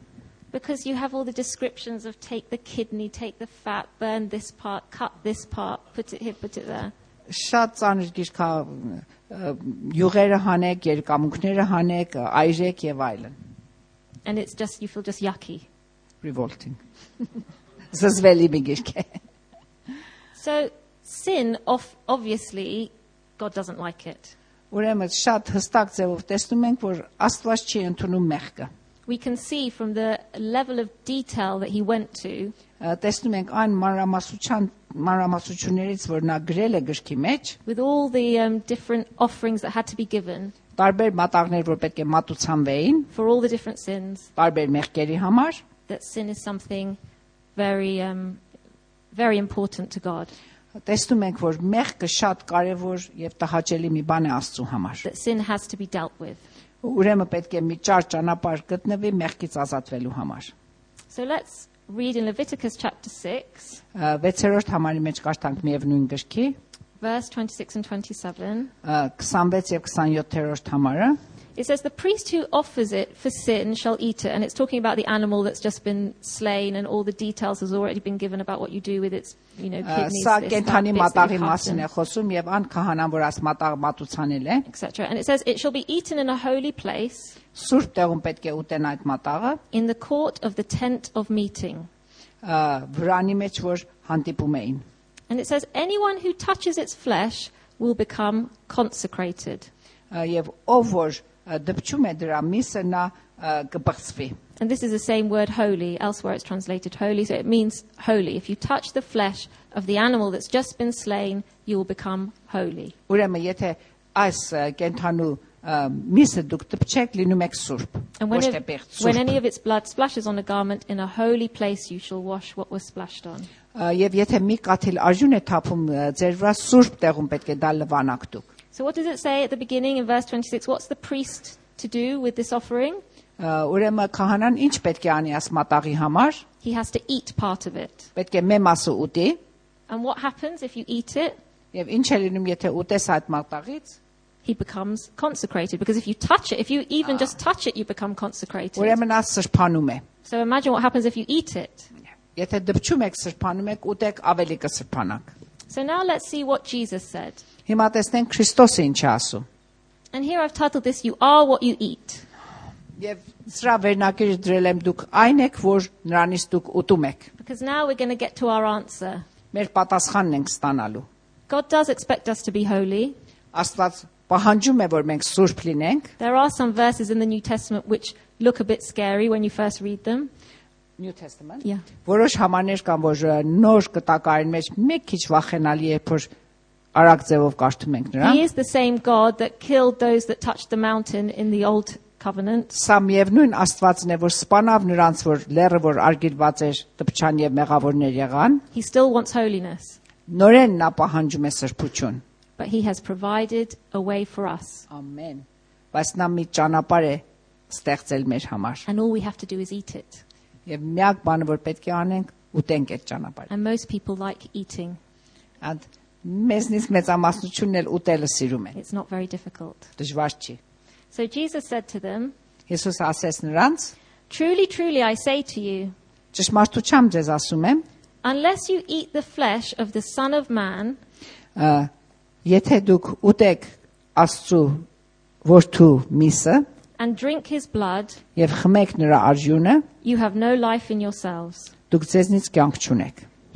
Speaker 1: because you have all the descriptions of take the kidney, take the fat, burn this part, cut this part, put it here, put it there.
Speaker 2: շատ ծանր գիրք է, ա, յուղերը հանեք, երկամուկները հանեք, այրեք եւ այլն։
Speaker 1: And it's just, you feel just yucky.
Speaker 2: Revolting։ Զզվելի մի գիրք է։
Speaker 1: So sin, off, obviously, God doesn't like it.
Speaker 2: Ուրեմն շատ հստակ ձևով տեսնում ենք, որ Աստված չի ընդունում մեղքը։
Speaker 1: We can see from the level of detail that he went to
Speaker 2: Ա, Տեսնում ենք այն մանրամասնության մանրամասնություններից, որ նա գրել է գրքի մեջ,
Speaker 1: with all the um, different offerings that had to be given
Speaker 2: տարբեր մատաղներ, որ պետք է մատուցանվեին,
Speaker 1: for all the different sins,
Speaker 2: տարբեր մեղքերի համար,
Speaker 1: that sin is something very, um, very important to God,
Speaker 2: Տեսնում ենք, որ մեղքը շատ կարևոր եւ տհաճելի մի բան է Աստծո համար։
Speaker 1: that sin has to be dealt with.
Speaker 2: Ուրեմն պետք է մի ճար ճանապարհ գտնվի մեղքից ազատվելու համար։
Speaker 1: So let's read in Leviticus chapter 6,
Speaker 2: Ա, Վեցերորդ համարի մեջ կարդանք միևնույն գրքի,
Speaker 1: verse 26 and 27.
Speaker 2: ա, 26 եւ 27-րդ համարը։
Speaker 1: It says, The priest who offers it for sin shall eat it. And it's talking about the animal that's just been slain, and all the details has already been given about what you do with its, you know,
Speaker 2: Ա,
Speaker 1: kidneys,
Speaker 2: Սա
Speaker 1: this, that,
Speaker 2: կենթանի
Speaker 1: bits that
Speaker 2: մատաղի
Speaker 1: you cut
Speaker 2: մասին
Speaker 1: and-
Speaker 2: է խոսում եւ ան քահանան, որ աս մատաղ մատուցանել է,
Speaker 1: etc. And it says, It shall be eaten in a holy place,
Speaker 2: սուրբ տեղում պետք է ուտեն այդ մատաղը,
Speaker 1: in the court of the tent of meeting.
Speaker 2: ա, վրանի մեջ որ հանդիպում էին։
Speaker 1: And it says, Anyone who touches its flesh will become consecrated.
Speaker 2: Ա, Եվ ով որ ա, դպչում է դրա միսը նա ա, կբղծվի։
Speaker 1: And this is the same word holy. Elsewhere it's translated holy, so it means holy. If you touch the flesh of the animal that's just been slain, you will become holy.
Speaker 2: Ուրեմն եթե այս ա, կենթանու ա, միսը դուք դպչեք, լինում եք սուրբ։
Speaker 1: And when,
Speaker 2: Ոչ
Speaker 1: it-
Speaker 2: թե պեղծ
Speaker 1: when
Speaker 2: սուրբ։
Speaker 1: any of its blood splashes on a garment, in a holy place you shall wash what was splashed on.
Speaker 2: Ա, Եվ եթե մի կաթիլ արժուն է թափում ա, ձեր վրա սուրբ տեղում պետք է դա լվանակ դուք։
Speaker 1: So what does it say at the beginning in verse 26? What's the priest to do with this offering?
Speaker 2: Ա, Ուրեմն քահանան ինչ պետք է անի աս մատաղի համար։
Speaker 1: He has to eat part of it.
Speaker 2: Պետք է մի մասը ուտի
Speaker 1: And what happens if you eat it?
Speaker 2: եւ ինչ է լինում եթե ուտես այդ մատաղից։
Speaker 1: He becomes consecrated. Because if you touch it, if you even just touch it, you become consecrated.
Speaker 2: Ուրեմն աս սրբանում է։
Speaker 1: So imagine what happens if you eat it.
Speaker 2: Եթե դպչում եք սրբանում եք, ուտեք ավելի կսրբանաք։
Speaker 1: So now let's see what Jesus said.
Speaker 2: Հիմա տեսնենք Քրիստոսը ինչ է ասում։
Speaker 1: And here I've titled this, You Are What You Eat.
Speaker 2: Եվ սրա վերնակիրը դրել եմ դուք այն եք, որ նրանից դուք ուտում եք։
Speaker 1: Because now we're going to get to our answer.
Speaker 2: Մեր պատասխանն ենք ստանալու։
Speaker 1: God does expect us to be holy.
Speaker 2: Աստված պահանջում է, որ մենք սուրբ լինենք։
Speaker 1: There are some verses in the New Testament which look a bit scary when you first read them.
Speaker 2: New Testament։
Speaker 1: Yeah.
Speaker 2: Որոշ համաներ կան, որ ը, նոր կտակարին մեջ մեկ քիչ վախենալի է, որ արակձևով կարդում ենք նրան He
Speaker 1: is the same God that killed those that touched the mountain in the old covenant
Speaker 2: Սա միևնույն Աստվածն է որ սپانավ նրանց որ լերը որ արգելված էր դպչան եւ մեղավորներ եղան
Speaker 1: He still wants holiness
Speaker 2: Նորեն նա պահանջում է սրբություն
Speaker 1: But he has provided a way for us
Speaker 2: Amen Բայց նա մի ճանապարհ է ստեղծել մեր համար
Speaker 1: And all we have to do is eat it
Speaker 2: Եվ միակ բանը որ պետք է անենք ուտենք այդ ճանապարհը
Speaker 1: And most people like eating
Speaker 2: And մեզնից մեծամասնությունն էլ ուտելը սիրում են։
Speaker 1: It's not very difficult.
Speaker 2: Դժվար չի։
Speaker 1: So Jesus said to them,
Speaker 2: Հիսուս ասեց նրանց.
Speaker 1: Truly, truly, I say to you,
Speaker 2: Ճշմարտությամբ ձեզ ասում եմ,
Speaker 1: unless you eat the flesh of the Son of Man
Speaker 2: ը, եթե դուք ուտեք Աստծո որդու միսը
Speaker 1: and drink his blood,
Speaker 2: եւ խմեք նրա արժունը,
Speaker 1: you have no life in yourselves.
Speaker 2: դուք ձեզնից կյանք չունեք։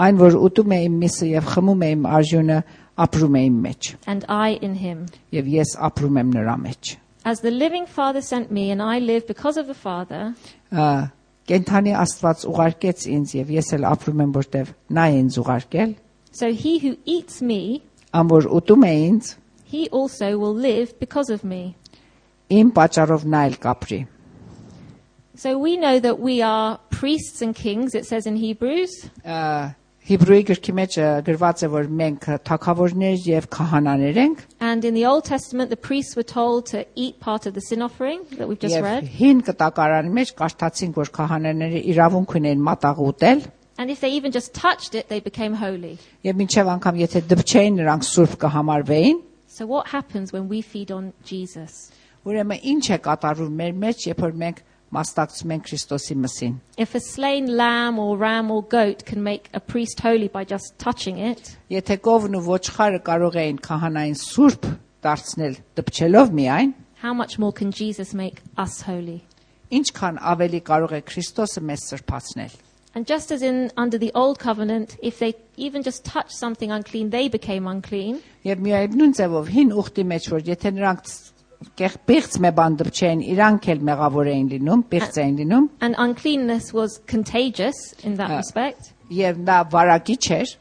Speaker 2: Այն որ ուտում է իմ միսը եւ խմում է իմ արժունը ապրում է իմ մեջ
Speaker 1: and I in him.
Speaker 2: եւ ես ապրում եմ նրա մեջ։
Speaker 1: As the living Father sent me, and I live because of the Father,
Speaker 2: Ա, Կենթանի Աստված ուղարկեց ինձ եւ ես էլ ապրում եմ որտեվ նա է ինձ ուղարկել։
Speaker 1: so he who eats me,
Speaker 2: Ամ որ ուտում է ինձ,
Speaker 1: he also will live because of me.
Speaker 2: իմ պատճառով նա էլ կապրի։
Speaker 1: So we know that we are priests and kings, it says in Hebrews.
Speaker 2: Ա, Հիբրուի գրքի մեջ գրված է որ մենք թակավորներ եւ քահանաներ ենք
Speaker 1: And in the Old Testament, the priests were told to eat part of the sin offering that we've just read.
Speaker 2: հին կտակարանի մեջ կարդացինք որ քահանաները իրավունք ունեն մատաղ ուտել
Speaker 1: And if they even just touched it, they became holy.
Speaker 2: եւ մինչեւ անգամ եթե դպչեին նրանք սուրբ կհամարվեին
Speaker 1: So what happens when we feed on Jesus?
Speaker 2: Ուրեմն ինչ է կատարվում մեր մեջ, երբ որ մենք մասնակցում ենք Քրիստոսի մսին։
Speaker 1: If a slain lamb or ram or goat can make a priest holy by just touching it,
Speaker 2: Եթե կովն ու ոչխարը կարող էին քահանային սուրբ դարձնել դպչելով միայն,
Speaker 1: how much more can Jesus make us holy?
Speaker 2: ինչքան ավելի կարող է Քրիստոսը մեզ սրբացնել։
Speaker 1: And just as in under the old covenant, if they even just touched something unclean, they became unclean.
Speaker 2: Եվ միայնուն ձևով հին ուխտի մեջ որ եթե նրանք Կեղբիղծ մե բան դպչեին, իրանք էլ մեղավոր էին լինում, պիղծ էին լինում,
Speaker 1: And uncleanness was contagious in that respect.
Speaker 2: եւ նա վարակիչ էր,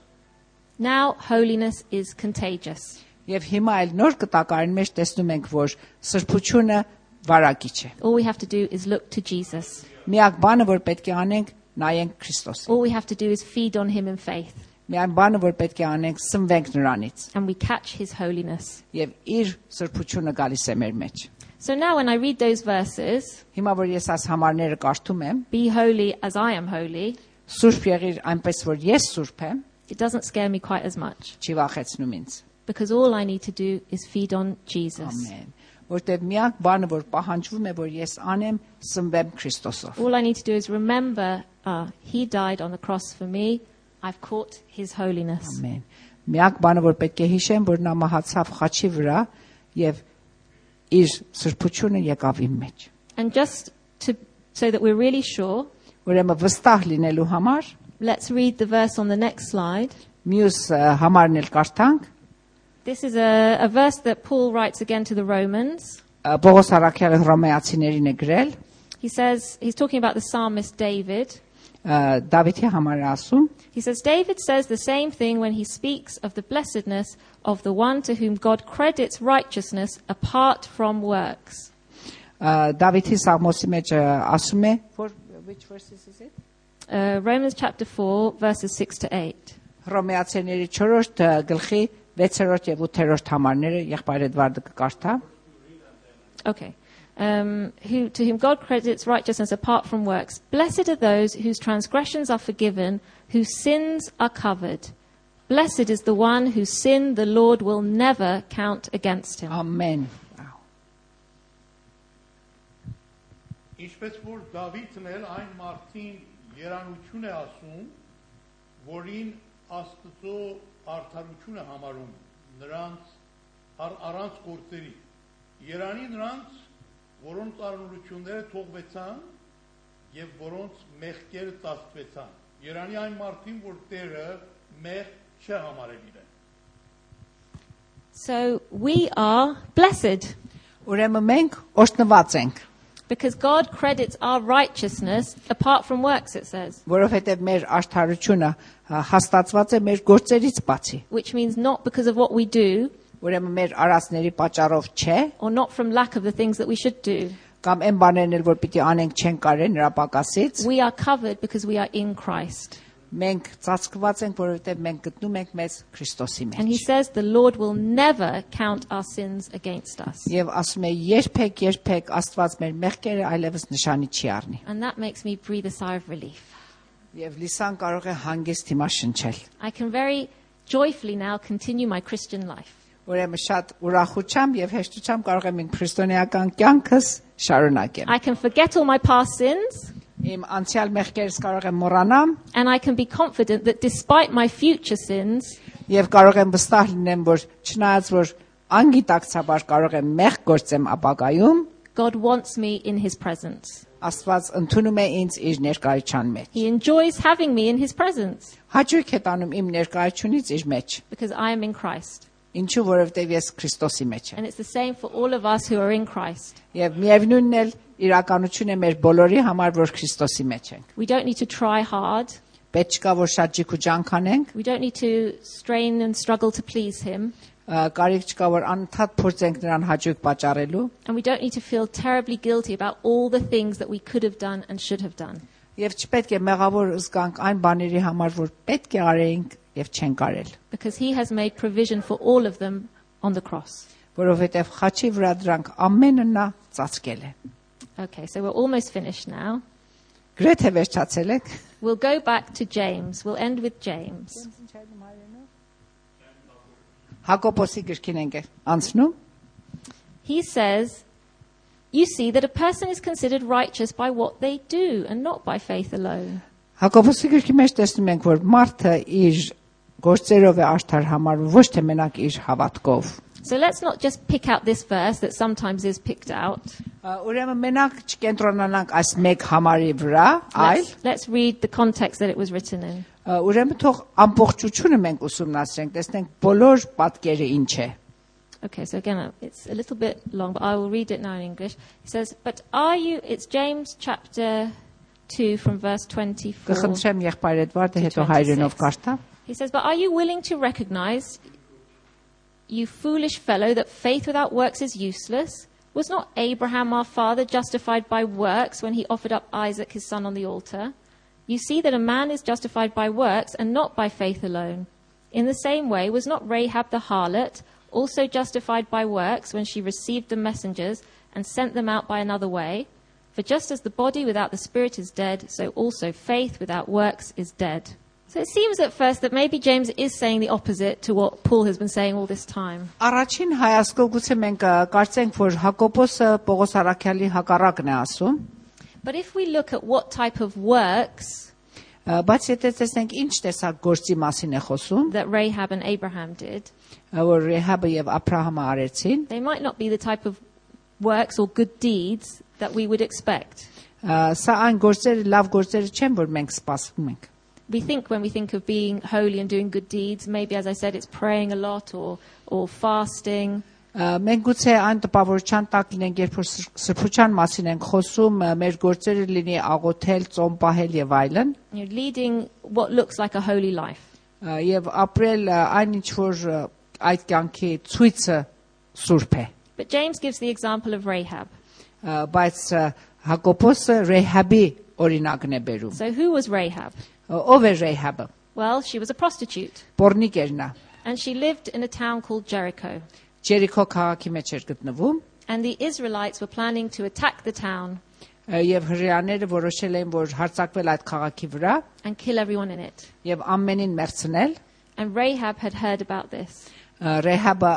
Speaker 1: Now holiness is contagious.
Speaker 2: եւ հիմա այլ նոր կտակարին մեջ տեսնում ենք, որ սրբությունը վարակիչ է։
Speaker 1: All we have to do is look to Jesus.
Speaker 2: Միակ բանը, որ պետք է անենք, նայենք Քրիստոսին։
Speaker 1: All we have to do is feed on him in faith
Speaker 2: Միայն բանը, որ պետք է անենք, սնվենք նրանից
Speaker 1: and we catch his holiness.
Speaker 2: եւ իր սրբությունը գալիս է մեր մեջ։
Speaker 1: So now when I read those verses,
Speaker 2: Հիմա որ ես աս համարները կարդում եմ,
Speaker 1: be holy as I am holy,
Speaker 2: սուրբ եղիր այնպես որ ես սուրբ եմ,
Speaker 1: it doesn't scare me quite as much
Speaker 2: չի վախեցնում ինձ։
Speaker 1: because all I need to do is feed on Jesus.
Speaker 2: Ամեն։ Որտեւ միակ բանը, որ պահանջվում է, որ ես անեմ, սնվեմ Քրիստոսով։
Speaker 1: All I need to do is remember uh, he died on the cross for me. I've caught his holiness.
Speaker 2: Ամեն։ Միակ բանը, որ պետք է հիշեմ, որ նա մահացավ խաչի վրա եւ իր սրբությունը եկավ իմ մեջ։
Speaker 1: And just to so that we're really sure,
Speaker 2: Ուրեմն վստահ լինելու համար
Speaker 1: let's read the verse on the next slide.
Speaker 2: մյուս ը, համարն էլ կարդանք։
Speaker 1: This is a, a verse that Paul writes again to the Romans.
Speaker 2: Ը, Պողոս Արաքյալը Հռոմեացիներին է գրել,
Speaker 1: He says, he's talking about the psalmist David.
Speaker 2: ը, Դավիթի համար է ասում,
Speaker 1: He says, David says the same thing when he speaks of the blessedness of the one to whom God credits righteousness apart from works.
Speaker 2: ը, Դավիթի Սաղմոսի մեջ ը, ասում է, որ which verses is it?
Speaker 1: Uh, Romans chapter 4, verses 6 to 8.
Speaker 2: Հռոմեացիների 4-րդ ը, գլխի 6-րդ եւ 8-րդ համարները եղբայր Էդվարդը կկարդա։
Speaker 1: Okay. Um, who, to whom God credits righteousness apart from works. Blessed are those whose transgressions are forgiven, whose sins are covered. Blessed is the one whose sin the Lord will never count against him.
Speaker 2: Ամեն։
Speaker 3: Ինչպես որ Դավիթն էլ այն մարդին երանություն է ասում, որին Աստծո արդարությունը համարում նրանց առ, առանց գործերի։ Երանի նրանց, որոնց արնորությունները թողվեցան եւ որոնց մեղքերը ծածկվեցան։ Երանի այն մարդին, որ Տերը մեղ չի համարել իրեն։
Speaker 1: So we are blessed
Speaker 2: Ուրեմն մենք օշնված ենք,
Speaker 1: because God credits our righteousness apart from works, it says,
Speaker 2: որովհետև մեր արդարությունը ա, հաստատված է մեր գործերից բացի։
Speaker 1: which means not because of what we do
Speaker 2: Ուրեմն մեր արածների պատճառով չէ,
Speaker 1: or not from lack of the things that we should do.
Speaker 2: կամ այն բաներն էլ որ պիտի անենք չեն կարել նրա պակասից,
Speaker 1: We are covered because we are in Christ.
Speaker 2: մենք ծածկված ենք, որովհետև մենք գտնում ենք մեզ Քրիստոսի
Speaker 1: And he
Speaker 2: մեջ։
Speaker 1: says the Lord will never count our sins against us.
Speaker 2: Եվ ասում է երբեք, երբեք Աստված մեր մեղքերը այլևս նշանի չի առնի։
Speaker 1: And that makes me breathe a sigh of relief.
Speaker 2: Եվ լիսան կարող է հանգիստ հիմա շնչել։
Speaker 1: I can very joyfully now continue my Christian life.
Speaker 2: Ուրեմն շատ ուրախությամբ եւ հեշտությամբ կարող եմ իմ քրիստոնեական կյանքս շարունակեմ։
Speaker 1: I can forget all my past sins
Speaker 2: Իմ անցյալ մեղքերս կարող եմ մոռանամ
Speaker 1: and I can be confident that despite my future sins,
Speaker 2: եւ կարող եմ վստահ լինեմ, որ չնայած որ անգիտակցաբար կարող եմ մեղ գործեմ ապագայում,
Speaker 1: God wants me in his presence.
Speaker 2: Աստված ընդունում է ինձ իր ներկայության մեջ։
Speaker 1: He enjoys having me in his presence
Speaker 2: Հաճույք է տանում իմ ներկայությունից իր մեջ։
Speaker 1: because I am in Christ.
Speaker 2: Ինչու որովհետև ես Քրիստոսի մեջ եմ։
Speaker 1: And it's the same for all of us who are in Christ.
Speaker 2: Եվ միևնույնն էլ իրականություն է մեր բոլորի համար, որ Քրիստոսի մեջ ենք։
Speaker 1: We don't need to try hard.
Speaker 2: Պետք չկա որ շատ ջիք ու ջանք անենք,
Speaker 1: We don't need to strain and struggle to please him.
Speaker 2: ը, կարիք չկա որ անընդհատ փորձենք նրան հաճույք պատճառելու,
Speaker 1: And we don't need to feel terribly guilty about all the things that we could have done and should have done.
Speaker 2: եւ չպետք է մեղավոր զգանք այն բաների համար, որ պետք է արեինք եւ չենք արել,
Speaker 1: Because he has made provision for all of them on the cross.
Speaker 2: որովհետեւ խաչի վրա դրանք ամենը նա ծածկել է։
Speaker 1: Okay, so we're almost finished now.
Speaker 2: Գրեթե վերջացել եք։
Speaker 1: We'll go back to James. We'll end with James.
Speaker 2: Հակոբոսի գրքին ենք անցնում։
Speaker 1: He says, you see that a person is considered righteous by what they do and not by faith alone.
Speaker 2: Հակոբոսի գրքի մեջ տեսնում ենք, որ մարդը իր գործերով է արդար համարվում, ոչ թե մենակ իր հավատքով։
Speaker 1: So let's not just pick out this verse that sometimes is picked out.
Speaker 2: Ա, Ուրեմն մենակ չկենտրոնանանք այս մեկ համարի վրա, այլ
Speaker 1: Let's, let's read the context that it was written in.
Speaker 2: ա, ուրեմն թող ամբողջությունը մենք ուսումնասիրենք, տեսնենք բոլոր պատկերը ինչ է։
Speaker 1: Okay, so again, uh, it's a little bit long, but I will read it now in English. It says, But are you, it's James chapter 2 from verse 24.
Speaker 2: Կխնդրեմ եղբայր Էդվարդը հետո
Speaker 1: 26.
Speaker 2: հայրենով կարդա։
Speaker 1: He says, But are you willing to recognize, you foolish fellow, that faith without works is useless? Was not Abraham our father justified by works when he offered up Isaac his son on the altar? You see that a man is justified by works and not by faith alone. In the same way, was not Rahab the harlot also justified by works when she received the messengers and sent them out by another way? For just as the body without the spirit is dead, so also faith without works is dead. So it seems at first that maybe James is saying the opposite to what Paul has been saying all this time.
Speaker 2: Առաջին հայացքով գուցե մենք ա, կարծենք, որ Հակոբոսը Պողոս Արաքյալի հակառակն է ասում,
Speaker 1: But if we look at what type of works
Speaker 2: ա, բայց եթե տեսնենք ինչ տեսակ գործի մասին է խոսում,
Speaker 1: that Rahab and Abraham did,
Speaker 2: ա, որ Ռեհաբը եւ Աբրահամը արեցին,
Speaker 1: they might not be the type of works or good deeds that we would expect.
Speaker 2: ա, սա այն գործերը, լավ գործերը չեն, որ մենք սպասում ենք։
Speaker 1: We think when we think of being holy and doing good deeds, maybe as I said, it's praying a lot or, or fasting.
Speaker 2: Ա, Մենք գուցե այն տպավորության տակ լինենք, երբ որ սր- սրբության մասին ենք խոսում, ա, մեր գործերը լինի աղոթել, ծոմ պահել եւ այլն,
Speaker 1: You know, leading what looks like a holy life.
Speaker 2: ա, եւ ապրել ա, այն ինչ որ ա, այդ կյանքի ցույցը սուրբ է։
Speaker 1: But James gives the example of Rahab.
Speaker 2: Ա, Բայց ա, Հակոբոսը Ռեհաբի օրինակն է բերում։
Speaker 1: So who was Rahab? Well, she was a prostitute.
Speaker 2: Պորնիկերնա։
Speaker 1: and she lived in a town called Jericho.
Speaker 2: Jericho
Speaker 1: And the Israelites were planning to attack the town.
Speaker 2: Հրեաները որոշել էին, որ հարձակվել այդ քաղաքի վրա
Speaker 1: and kill everyone in it.
Speaker 2: եւ ամենին մերցնել։
Speaker 1: And Rahab had heard about this.
Speaker 2: Ա, Ռեհաբը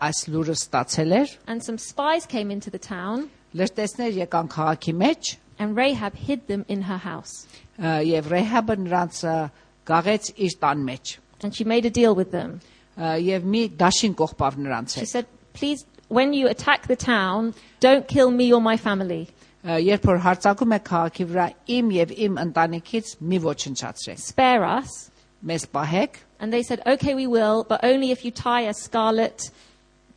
Speaker 2: այս լուրը ստացել էր,
Speaker 1: And some spies came into the town.
Speaker 2: Լրտեսներ եկան քաղաքի մեջ
Speaker 1: and Rahab hid them in her house.
Speaker 2: ա, եւ Ռեհաբը նրանց ա, գաղեց իր տան մեջ
Speaker 1: And she made a deal with them.
Speaker 2: ա, եւ մի դաշին կողպավ նրանց
Speaker 1: She
Speaker 2: հետ
Speaker 1: said, Please, when you attack the town, don't kill me or my family.
Speaker 2: Ա, երբ որ հարձակում է քաղաքի վրա իմ եւ իմ ընտանիքից մի ոչնչացրեք
Speaker 1: Spare us.
Speaker 2: մեզ պահեք
Speaker 1: And they said, Okay, we will, but only if you tie a scarlet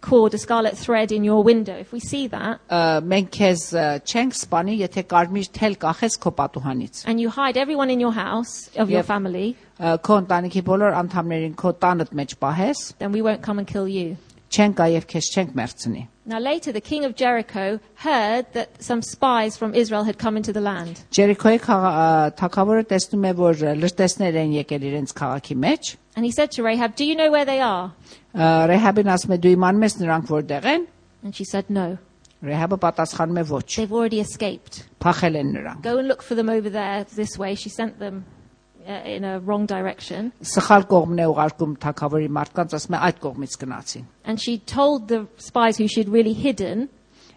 Speaker 1: cord, a scarlet thread in your window. If we see that,
Speaker 2: ա, մենք քեզ ա, չենք սպանի եթե կարմիր թել կախես քո պատուհանից
Speaker 1: and you hide everyone in your house, of your
Speaker 2: Yep.
Speaker 1: family,
Speaker 2: Ա, քո ընտանիքի բոլոր անդամներին քո տանդ մեջ պահես
Speaker 1: then we won't come and kill you.
Speaker 2: չեն կա եւ քեզ չենք մերցնի
Speaker 1: Now, later, the king of Jericho heard that some spies from Israel had come into the land.
Speaker 2: Ջերիքոյի թակավորը տեսնում է որ ա, լրտեսներ են եկել իրենց քաղաքի մեջ
Speaker 1: And he said to Rahab, Do you know where they are?
Speaker 2: Ա, Ռեհաբին ասում է դու իմանում ես նրանք որտեղ են
Speaker 1: And she said, No.
Speaker 2: Ռեհաբը պատասխանում է ոչ
Speaker 1: They've already escaped.
Speaker 2: փախել են նրանք
Speaker 1: Go and look for them over there this way. She sent them uh, in a wrong direction.
Speaker 2: սխալ կողմն է ուղարկում թակավորի մարդկանց ասում է այդ կողմից գնացին
Speaker 1: And she told the spies who she'd really hidden,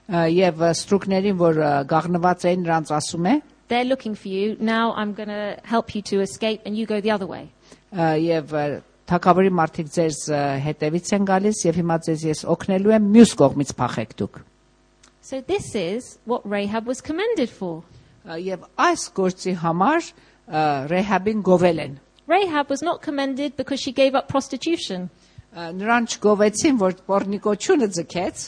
Speaker 2: Ա, եւ ա, ստրուկներին որ ա, գաղնված էին նրանց ասում է
Speaker 1: They're looking for you. Now I'm going to help you to escape, and you go the other way.
Speaker 2: ա, եւ ա, թակավորի մարդիկ ձեզ ա, հետևից են գալիս եւ հիմա ձեզ ես օգնելու եմ մյուս կողմից փախեք դուք
Speaker 1: So this is what Rahab was commended for.
Speaker 2: Ա, եւ այս գործի համար ա, Ռեհաբին գովել են
Speaker 1: Rahab was not commended because she gave up prostitution.
Speaker 2: Ա, նրան չգովեցին որ պորնիկոչյունը ձգեց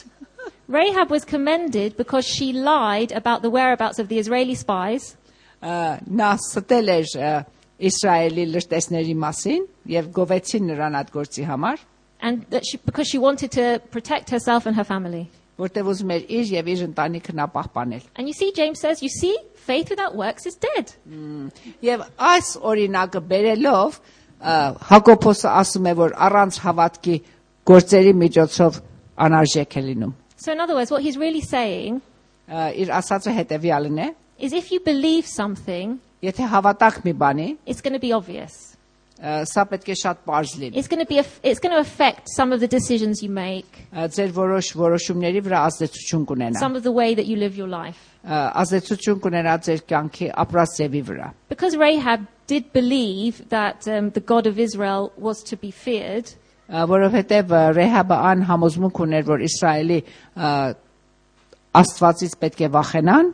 Speaker 1: Rahab was commended because she lied about the whereabouts of the Israeli spies
Speaker 2: ա, նա ստել էր ա, Իսրայելի լրտեսների մասին եւ գովեցին նրան այդ գործի համար
Speaker 1: and that she, because she wanted to protect herself and her family.
Speaker 2: որտեվ ուզում էր իր եւ իր ընտանիքը նա պահպանել
Speaker 1: And you see, James says, you see, faith without works is dead.
Speaker 2: Եվ այս օրինակը բերելով ա, Հակոբոսը ասում է, որ առանց հավատքի գործերի միջոցով անարժեք է լինում։
Speaker 1: So, in other words, what he's really saying
Speaker 2: Ա, Իր ասածը հետեւյալն է.
Speaker 1: is if you believe something,
Speaker 2: Եթե հավատակ մի բանի,
Speaker 1: it's going to be obvious.
Speaker 2: Սա պետք է շատ པարզ լինի։
Speaker 1: It's going to be it's going to affect some of the decisions you make.
Speaker 2: Ձեր որոշ որոշումների վրա ազդեցություն կունենա։
Speaker 1: Some of the way that you live your life.
Speaker 2: Ազդեցություն կունենա ձեր կյանքի ապրածեվի վրա։
Speaker 1: Because Rahab did believe that um, the God of Israel was to be feared.
Speaker 2: Որովհետև Ռեհաբը ան համոզմունք ուներ, որ Իսրայելի Աստվածից պետք է վախենան։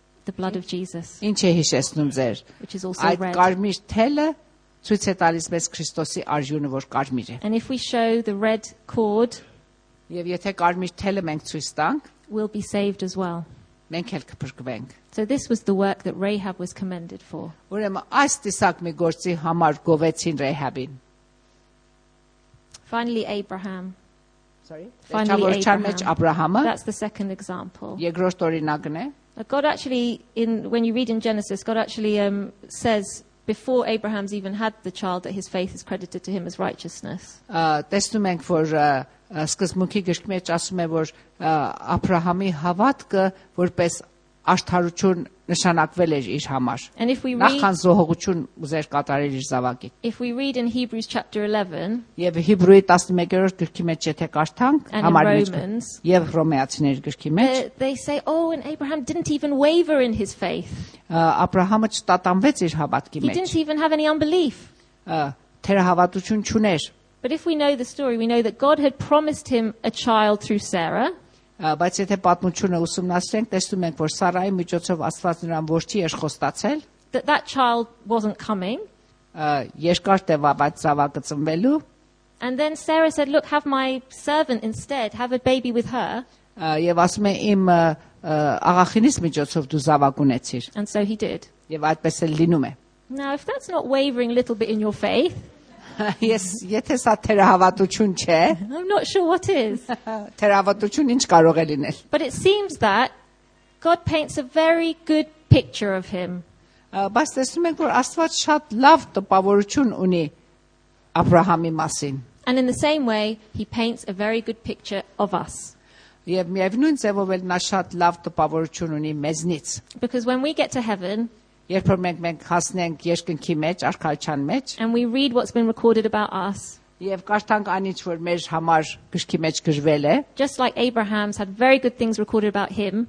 Speaker 1: The blood of Jesus,
Speaker 2: Ինչ է հիշեցնում ձեր։
Speaker 1: which is also
Speaker 2: Այդ
Speaker 1: red.
Speaker 2: կարմիր թելը ցույց է տալիս մեզ Քրիստոսի արժունը, որ կարմիր է։
Speaker 1: And if we show the red cord,
Speaker 2: Եվ եթե կարմիր թելը մենք ցույց տանք,
Speaker 1: we'll be saved as well.
Speaker 2: մենք էլ կփրկվենք։
Speaker 1: So this was the work that Rahab was commended for.
Speaker 2: Ուրեմն այս տեսակ մի գործի համար գովեցին Ռեհաբին։
Speaker 1: Finally, Abraham.
Speaker 2: Sorry։
Speaker 1: Finally,
Speaker 2: Չափորչան մեջ Աբրահամը
Speaker 1: That's the second example.
Speaker 2: երկրորդ օրինակն է։
Speaker 1: Now, God actually, in when you read in Genesis, God actually um, says before Abraham's even had the child that his faith is credited to him as righteousness.
Speaker 2: Ա, Տեսնում ենք, որ ա, ա, սկզբունքի գրքի մեջ ասում է, որ ա, Աբրահամի հավատքը որպես արդարություն նշանակվել էր իր համար։
Speaker 1: And if we read,
Speaker 2: Նախքան զոհողություն ուզեր կատարել իր զավակի։
Speaker 1: if we read in Hebrews chapter 11
Speaker 2: Եվ Հիբրուի 11-րդ գրքի մեջ եթե կարդանք,
Speaker 1: and in
Speaker 2: համար մեջ
Speaker 1: Romans,
Speaker 2: եւ Հռոմեացիների գրքի մեջ,
Speaker 1: uh, they say, "Oh, and Abraham didn't even waver in his faith.
Speaker 2: ա, Աբրահամը չտատանվեց իր հավատքի
Speaker 1: He
Speaker 2: մեջ։
Speaker 1: didn't even have any unbelief."
Speaker 2: ա, Թերահավատություն չուներ,
Speaker 1: But if we know the story, we know that God had promised him a child through Sarah,
Speaker 2: ա, բայց եթե պատմությունը ուսումնասիրենք, տեսնում ենք, որ Սարայի միջոցով Աստված նրան ողջի էր խոստացել,
Speaker 1: that that child wasn't coming.
Speaker 2: Երկար տևաբաց ծավակը ծնվելու
Speaker 1: And then Sarah said, Look, have my servant instead, have a baby with her.
Speaker 2: Եվ ասում է իմ աղախինիս միջոցով դու զավակ ունեցիր։
Speaker 1: And so he did.
Speaker 2: Եվ այդպես էլ լինում է։
Speaker 1: Now, if that's not wavering a little bit in your faith,
Speaker 2: Ես եթե սա թերահավատություն չէ,
Speaker 1: I'm not sure what is.
Speaker 2: թերահավատություն ինչ կարող է լինել։
Speaker 1: But it seems that God paints a very good picture of him.
Speaker 2: Ա, Բայց տեսնում ենք, որ Աստված շատ լավ տպավորություն ունի Աբրահամի մասին։
Speaker 1: And in the same way, he paints a very good picture of us.
Speaker 2: Եվ միևնույն ձևով էլ նա շատ լավ տպավորություն ունի մեզնից։
Speaker 1: Because when we get to heaven
Speaker 2: Երբ որ մենք մենք հասնենք երկնքի մեջ, արքայության մեջ,
Speaker 1: and we read what's been recorded about us,
Speaker 2: եւ կարդանք անիչ որ մեր համար գրքի մեջ գրվել է,
Speaker 1: just like Abraham's had very good things recorded about him,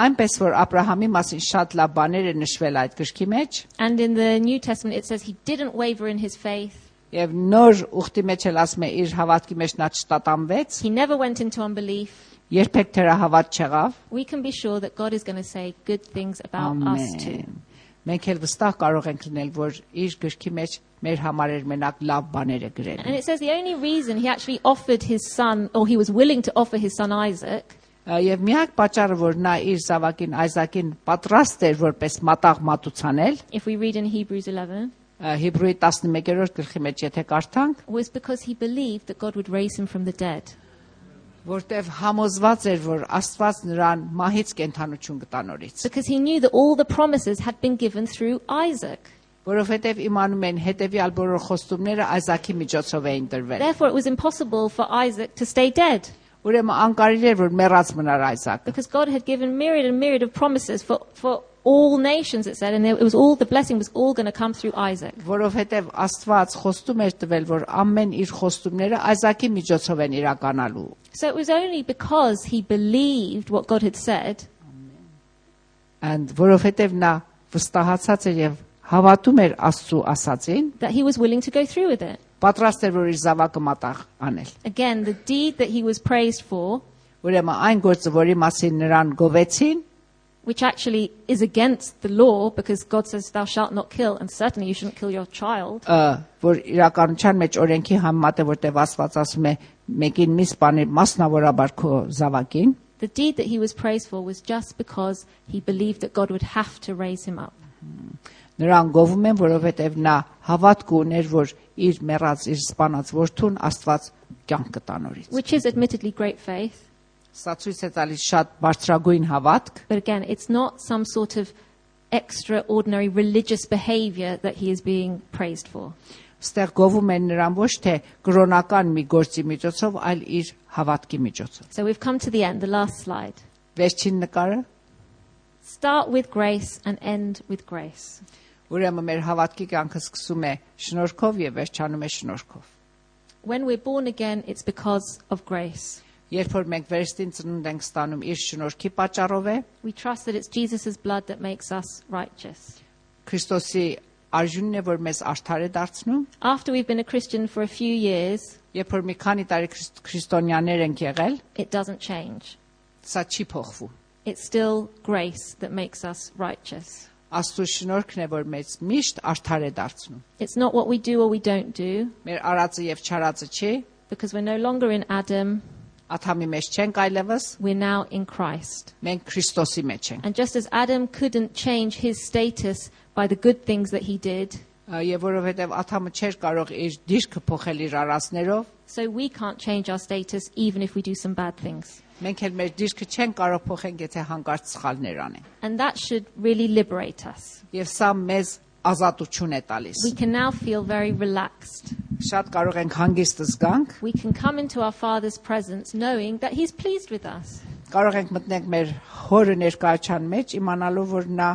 Speaker 2: այնպես որ Աբրահամի մասին շատ լավ բաներ է նշվել այդ գրքի մեջ,
Speaker 1: and in the New Testament it says he didn't waver in his faith,
Speaker 2: եւ նոր ուխտի մեջ էլ ասում է իր հավատքի մեջ նա չտատանվեց,
Speaker 1: he never went into unbelief.
Speaker 2: երբեք թերահավատ չեղավ։
Speaker 1: We can be sure that God is going to say good things about us too.
Speaker 2: Ամեն։ Մենք էլ վստահ կարող ենք լինել, որ իր գրքի մեջ մեր համար էր մենակ լավ բաներ է գրել։
Speaker 1: And it says the only reason he actually offered his son, or he was willing to offer his son Isaac,
Speaker 2: Ա, Եվ միակ պատճառը, որ նա իր զավակին Այզակին պատրաստ էր որպես մատաղ մատուցանել,
Speaker 1: if we read in Hebrews 11,
Speaker 2: ա, Հիբրուի 11-րդ գլխի մեջ եթե կարդանք,
Speaker 1: was because he believed that God would raise him from the dead.
Speaker 2: որտեվ համոզված էր, որ Աստված նրան մահից կենթանություն կտանորից,
Speaker 1: Because he knew that all the promises had been given through Isaac.
Speaker 2: որովհետև իմանում են հետևյալ բոլոր խոստումները Այզակի միջոցով էին տրվել։
Speaker 1: Therefore, it was impossible for Isaac to stay dead.
Speaker 2: Ուրեմն անկարելի էր, որ մեռած մնար Այզակը։
Speaker 1: Because God had given myriad and myriad of promises for, for all nations, it said, and it was all, the blessing was all going to come through Isaac.
Speaker 2: որովհետև Աստված խոստում էր տվել, որ ամեն իր խոստումները Այզակի միջոցով են իրականալու։
Speaker 1: So it was only because he believed what God had said
Speaker 2: And որովհետև նա վստահացած էր եւ հավատում էր Աստծո ասածին,
Speaker 1: that he was willing to go through with it.
Speaker 2: պատրաստ էր որ իր զավակը մատաղ անել։
Speaker 1: Again, the deed that he was praised for,
Speaker 2: Ուրեմն այն գործը, որի մասին նրան գովեցին,
Speaker 1: which actually is against the law because God says, Thou shalt not kill, and certainly you shouldn't kill your child.
Speaker 2: ը, որ իրականության մեջ օրենքի համեմատ է, որտեղ Աստված ասում է մեկին մի սպանի մասնավորաբար քո զավակին,
Speaker 1: The deed that he was praised for was just because he believed that God would have to raise him up.
Speaker 2: նրան գովում են, որովհետև նա հավատք ուներ, որ իր մեռած իր սպանած որդուն Աստված կյանք կտա նորից։
Speaker 1: which is admittedly great faith.
Speaker 2: Սա ցույց է տալիս շատ բարձրագույն հավատք,
Speaker 1: But again, it's not some sort of extraordinary religious behavior that he is being praised for.
Speaker 2: Ստեղ գովում են նրան ոչ թե կրոնական մի գործի միջոցով, այլ իր հավատքի միջոցով։
Speaker 1: So we've come to the end, the last slide.
Speaker 2: Վերջին նկարը
Speaker 1: Start with grace and end with grace.
Speaker 2: ուրեմն մեր հավատքի կյանքը սկսում է շնորհքով եւ վերջանում է շնորհքով։
Speaker 1: When we're born again, it's because of grace.
Speaker 2: Երբ որ մենք վերստին ծնունդ ենք ստանում իր շնորհքի պատճառով է,
Speaker 1: We trust that it's Jesus' blood that makes us righteous.
Speaker 2: Քրիստոսի արժունն է, որ մեզ արդար է դարձնում,
Speaker 1: After we've been a Christian for a few years,
Speaker 2: երբ որ մի քանի տարի քրիստ- քրիստոնյաներ ենք եղել,
Speaker 1: it doesn't change.
Speaker 2: սա չի փոխվում։
Speaker 1: It's still grace that makes us righteous.
Speaker 2: Աստծո շնորհքն է, որ մեզ միշտ արդար է դարձնում։
Speaker 1: It's not what we do or we don't do,
Speaker 2: Մեր արածը եւ չարածը չի,
Speaker 1: because we're no longer in Adam,
Speaker 2: աթամի մեջ չենք այլևս,
Speaker 1: we're now in Christ.
Speaker 2: մենք Քրիստոսի մեջ ենք։
Speaker 1: And just as Adam couldn't change his status by the good things that he did,
Speaker 2: Ա, Եվ որովհետեւ աթամը չէր կարող իր դիրքը փոխել իր արածներով,
Speaker 1: so we can't change our status even if we do some bad things.
Speaker 2: մենք էլ մեր դիրքը չենք կարող փոխենք, եթե հանկարծ սխալներ անենք։
Speaker 1: And that should really liberate us.
Speaker 2: Եվ սա մեզ ազատություն է տալիս։
Speaker 1: We can now feel very relaxed.
Speaker 2: Շատ կարող ենք հանգիստ զգանք,
Speaker 1: We can come into our Father's presence knowing that He's pleased with us.
Speaker 2: կարող ենք մտնենք մեր հորը ներկայացան մեջ, իմանալով որ նա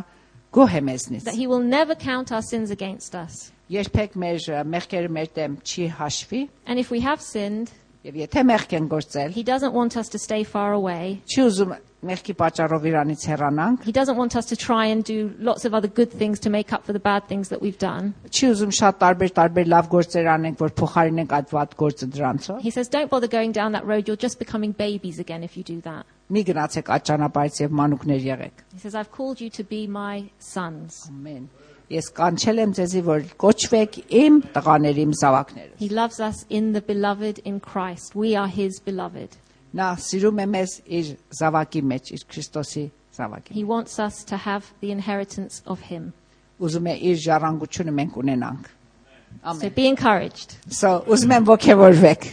Speaker 2: գոհ է մեզնից։
Speaker 1: That He will never count our sins against us.
Speaker 2: Երբեք մեր ը, մեղքերը մեր դեմ չի հաշվի,
Speaker 1: And if we have sinned,
Speaker 2: եւ եթե մեղք են գործել,
Speaker 1: He doesn't want us to stay far away.
Speaker 2: չի ուզում մեղքի պատճառով իրանից հեռանանք,
Speaker 1: He doesn't want us to try and do lots of other good things to make up for the bad things that we've done.
Speaker 2: չի ուզում շատ տարբեր տարբեր լավ գործեր անենք, որ փոխարինենք այդ վատ գործը դրանցով։
Speaker 1: He says, Don't bother going down that road, you're just becoming babies again if you do that.
Speaker 2: Մի գնացեք այդ ճանապարհից եւ մանուկներ եղեք։
Speaker 1: He says, I've called you to be my sons.
Speaker 2: Ամեն։ Ես կանչել եմ ձեզի, որ կոչվեք իմ տղաների, իմ զավակները։
Speaker 1: He loves us in the beloved in Christ. We are His beloved.
Speaker 2: Նա սիրում է մեզ իր զավակի մեջ, իր Քրիստոսի զավակի։
Speaker 1: He wants us to have the inheritance of Him.
Speaker 2: Ուզում է իր ժառանգությունը մենք ունենանք։
Speaker 1: So
Speaker 2: Ամեն։
Speaker 1: be encouraged.
Speaker 2: So ուզում եմ ողջևորվեք։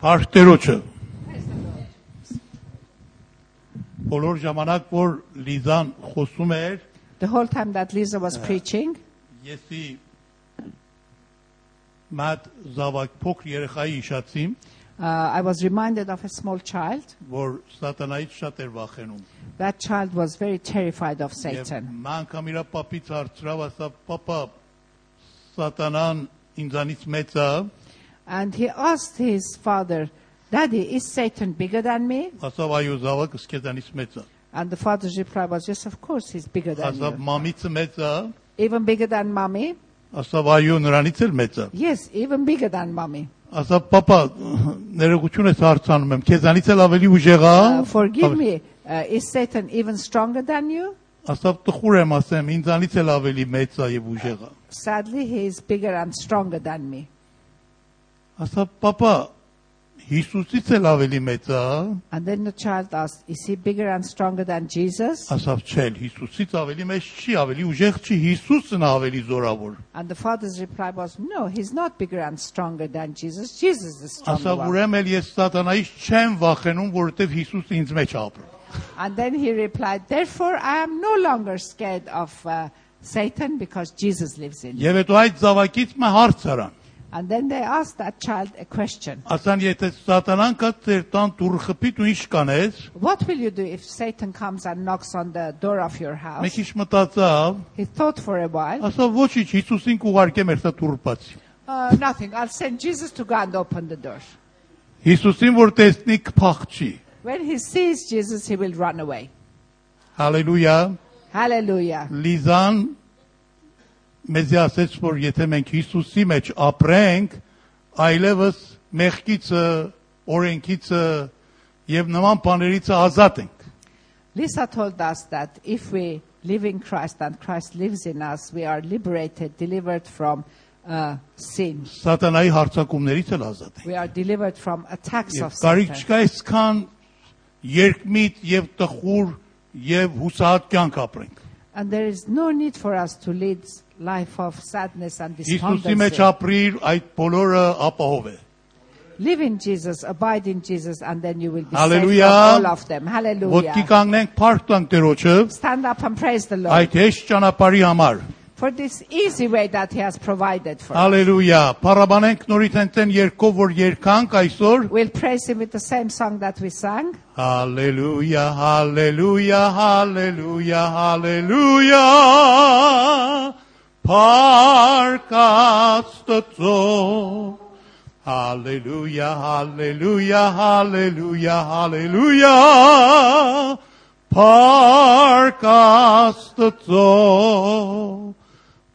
Speaker 3: Փարքտերոջը Բոլոր ժամանակ որ Լիզան խոսում էր,
Speaker 2: The whole time that Lisa was preaching,
Speaker 3: եսի մատ զավակ փոքր երեխայի իշացիմ,
Speaker 2: uh, I was reminded of a small child.
Speaker 3: որ սատանայից շատ էր վախենում։
Speaker 2: That child was very terrified of Satan.
Speaker 3: մանկամ իր պապից հարցրավ, ասա, «Պապա, սատանան ինձանից մեծ է»։
Speaker 2: And he asked his father, Daddy, is Satan bigger than me?
Speaker 3: Ասավ, «Այո, զավակս քեզանից մեծ է»։
Speaker 2: And the father's reply was, Yes, of course, he's bigger than
Speaker 3: Ասավ,
Speaker 2: you.
Speaker 3: «Մամիցը մեծ է»։
Speaker 2: Even bigger than mommy?
Speaker 3: Ասավ, «Այո, նրանից էլ մեծ է»։
Speaker 2: Yes, even bigger than mommy.
Speaker 3: Ասավ, «Պապա, ներողություն ես հարցանում եմ, քեզանից էլ ավելի ուժեղ է»։
Speaker 2: Uh, forgive me. Uh, is Satan even stronger than you?
Speaker 3: Ասավ, «Տխուր եմ ասեմ, ինձանից էլ ավելի մեծ է եւ ուժեղ է»։
Speaker 2: Sadly, he is bigger and stronger than me.
Speaker 3: Ասավ, «Պապա, Հիսուսից էլ ավելի մեծ է»։
Speaker 2: And then the child asked, Is he bigger and stronger than Jesus?
Speaker 3: Ասավ, «Չէ, Հիսուսից ավելի մեծ չի, ավելի ուժեղ չի, Հիսուսն է ավելի զորավոր»։
Speaker 2: And the father's reply was, No, he's not bigger and stronger than Jesus. Jesus is stronger.
Speaker 3: Ասավ,
Speaker 2: one."
Speaker 3: ուրեմն էլ ես սատանայից չեմ վախենում, որովհետեւ Հիսուսը ինձ մեջ ապրում։
Speaker 2: And then he replied, Therefore, I am no longer scared of uh, Satan because Jesus lives in me.
Speaker 3: Եվ հետո այդ զավակից մը հարց արան։
Speaker 2: And then they asked that child a question
Speaker 3: Ասան, եթե սատանան կա ծեր տան դուռը խփի, դու ինչ կանես։
Speaker 2: What will you do if Satan comes and knocks on the door of your house?
Speaker 3: Մեկ ինչ մտածավ,
Speaker 2: He thought for a while,
Speaker 3: ասա ոչինչ, Հիսուսին կուղարկեմ երթա դուռը բացի։
Speaker 2: uh, Nothing, I'll send Jesus to go and open the door.
Speaker 3: Հիսուսին որ տեսնի կփախչի։
Speaker 2: When he sees Jesus, he will run away.
Speaker 3: Հալելույա։
Speaker 2: Hallelujah.
Speaker 3: Լիզան մեզ ասեց, որ եթե մենք Հիսուսի մեջ ապրենք, այլևս մեղքիցը, օրենքիցը եւ նման բաներից ազատ ենք։
Speaker 2: Lisa told us that if we live in Christ and Christ lives in us, we are liberated, delivered from uh, sin.
Speaker 3: Սատանայի հարցակումներից էլ ազատ ենք։
Speaker 2: We are delivered from attacks of
Speaker 3: կարիք
Speaker 2: Satan.
Speaker 3: չկա այսքան երկմիտ եւ տխուր եւ հուսահատ կյանք ապրենք։
Speaker 2: And there is no need for us to lead life of sadness and
Speaker 3: Հիսուսի մեջ
Speaker 2: despondency.
Speaker 3: ապրիր, այդ բոլորը ապահով է։
Speaker 2: Live in Jesus, abide in Jesus, and then you will be
Speaker 3: Hallelujah.
Speaker 2: saved from all of them.
Speaker 3: Ոտքի
Speaker 2: Hallelujah.
Speaker 3: կանգնենք, փառք տանք Տերոջը
Speaker 2: Stand up and praise the Lord
Speaker 3: այդ հեշտ ճանապարհի համար։
Speaker 2: for this easy way that He has provided for us.
Speaker 3: Հալելույա։ Փառաբանենք նորից այնտեն երկով որ երկանք այսօր։
Speaker 2: We'll praise Him with the same song that we sang.
Speaker 3: Hallelujah, hallelujah, hallelujah, hallelujah. Parkastso. Hallelujah, hallelujah, hallelujah, hallelujah.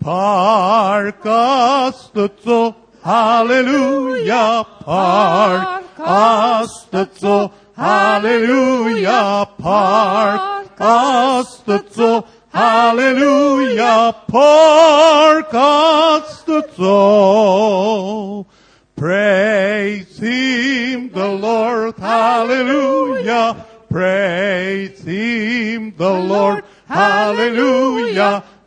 Speaker 3: Parkastso. Parkastso. Hallelujah, Parkastso. Hallelujah, Parkastso. Hallelujah, Parkastso. Praise him, the Lord. Hallelujah. Praise him, the Lord. Hallelujah.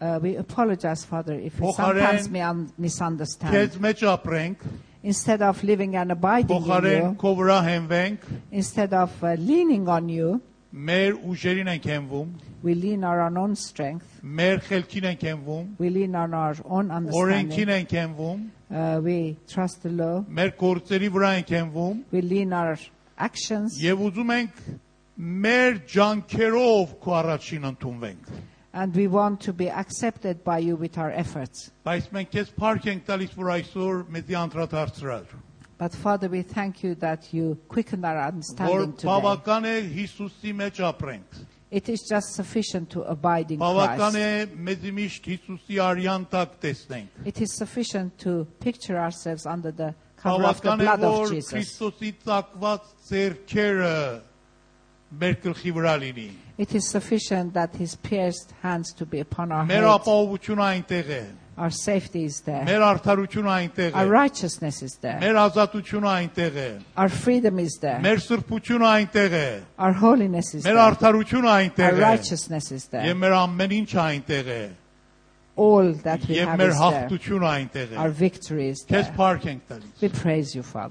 Speaker 2: uh, we apologize, Father, if we
Speaker 3: Փոխարեն-
Speaker 2: sometimes may un- misunderstand.
Speaker 3: Քեզ մեջ ապրենք,
Speaker 2: Instead of living and abiding in
Speaker 3: փոխարեն
Speaker 2: you,
Speaker 3: քո վրա հենվենք,
Speaker 2: instead of uh, leaning on you,
Speaker 3: մեր ուժերին ենք հենվում,
Speaker 2: we lean on our own strength,
Speaker 3: մեր խելքին ենք հենվում,
Speaker 2: we lean on our own
Speaker 3: օրենքին
Speaker 2: understanding,
Speaker 3: ենք հենվում,
Speaker 2: uh, we trust the law,
Speaker 3: մեր գործերի վրա ենք հենվում
Speaker 2: we lean our actions,
Speaker 3: եւ ուզում ենք մեր ջանքերով քո առաջին ընդունվենք։
Speaker 2: and we want to be accepted by you with our efforts.
Speaker 3: Բայց մենք քեզ փառք ենք տալիս, որ այսօր մեզի անդրադարձրար,
Speaker 2: But Father, we thank you that you quickened our
Speaker 3: որ
Speaker 2: understanding today.
Speaker 3: բավական է Հիսուսի մեջ ապրենք։
Speaker 2: It is just sufficient to abide in
Speaker 3: Բավական
Speaker 2: Christ.
Speaker 3: է մեզի միշտ Հիսուսի արյան տակ տեսնենք։
Speaker 2: It is sufficient to picture ourselves under the cover of the
Speaker 3: Բավական է
Speaker 2: blood of
Speaker 3: որ
Speaker 2: Jesus.
Speaker 3: Քրիստոսի ցակված ձեռքերը
Speaker 2: It is sufficient that his pierced hands to be upon our
Speaker 3: heads.
Speaker 2: Our safety is there. Our righteousness is there. Our freedom is there. Our holiness is there. Our righteousness is there. All that we have is there. Our victory is there. We praise you, Father.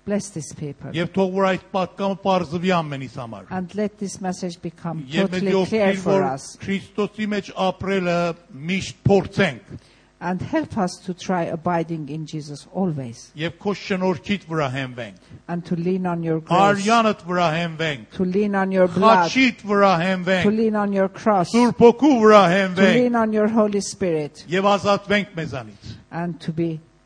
Speaker 3: Օրհնիր այս ժողովրդին
Speaker 2: Bless these people.
Speaker 3: եւ թող որ այս պատկամը բարձվի ամենից համար։
Speaker 2: And let this message become
Speaker 3: Եվ մեզ
Speaker 2: totally clear
Speaker 3: օգնիր
Speaker 2: for
Speaker 3: որ
Speaker 2: us.
Speaker 3: Քրիստոսի մեջ ապրելը միշտ փորձենք
Speaker 2: And help us to try abiding in Jesus always.
Speaker 3: եւ քո շնորհքիդ վրա հենվենք։
Speaker 2: And to lean on your grace.
Speaker 3: Արյանդ վրա հենվենք։
Speaker 2: To lean on your blood.
Speaker 3: Խաչիդ վրա
Speaker 2: To
Speaker 3: հենվենք։
Speaker 2: lean on your cross. To
Speaker 3: Սուրբ հոգու վրա հենվենք
Speaker 2: lean on your Holy Spirit.
Speaker 3: եւ ազատվենք մեզանից։
Speaker 2: And to be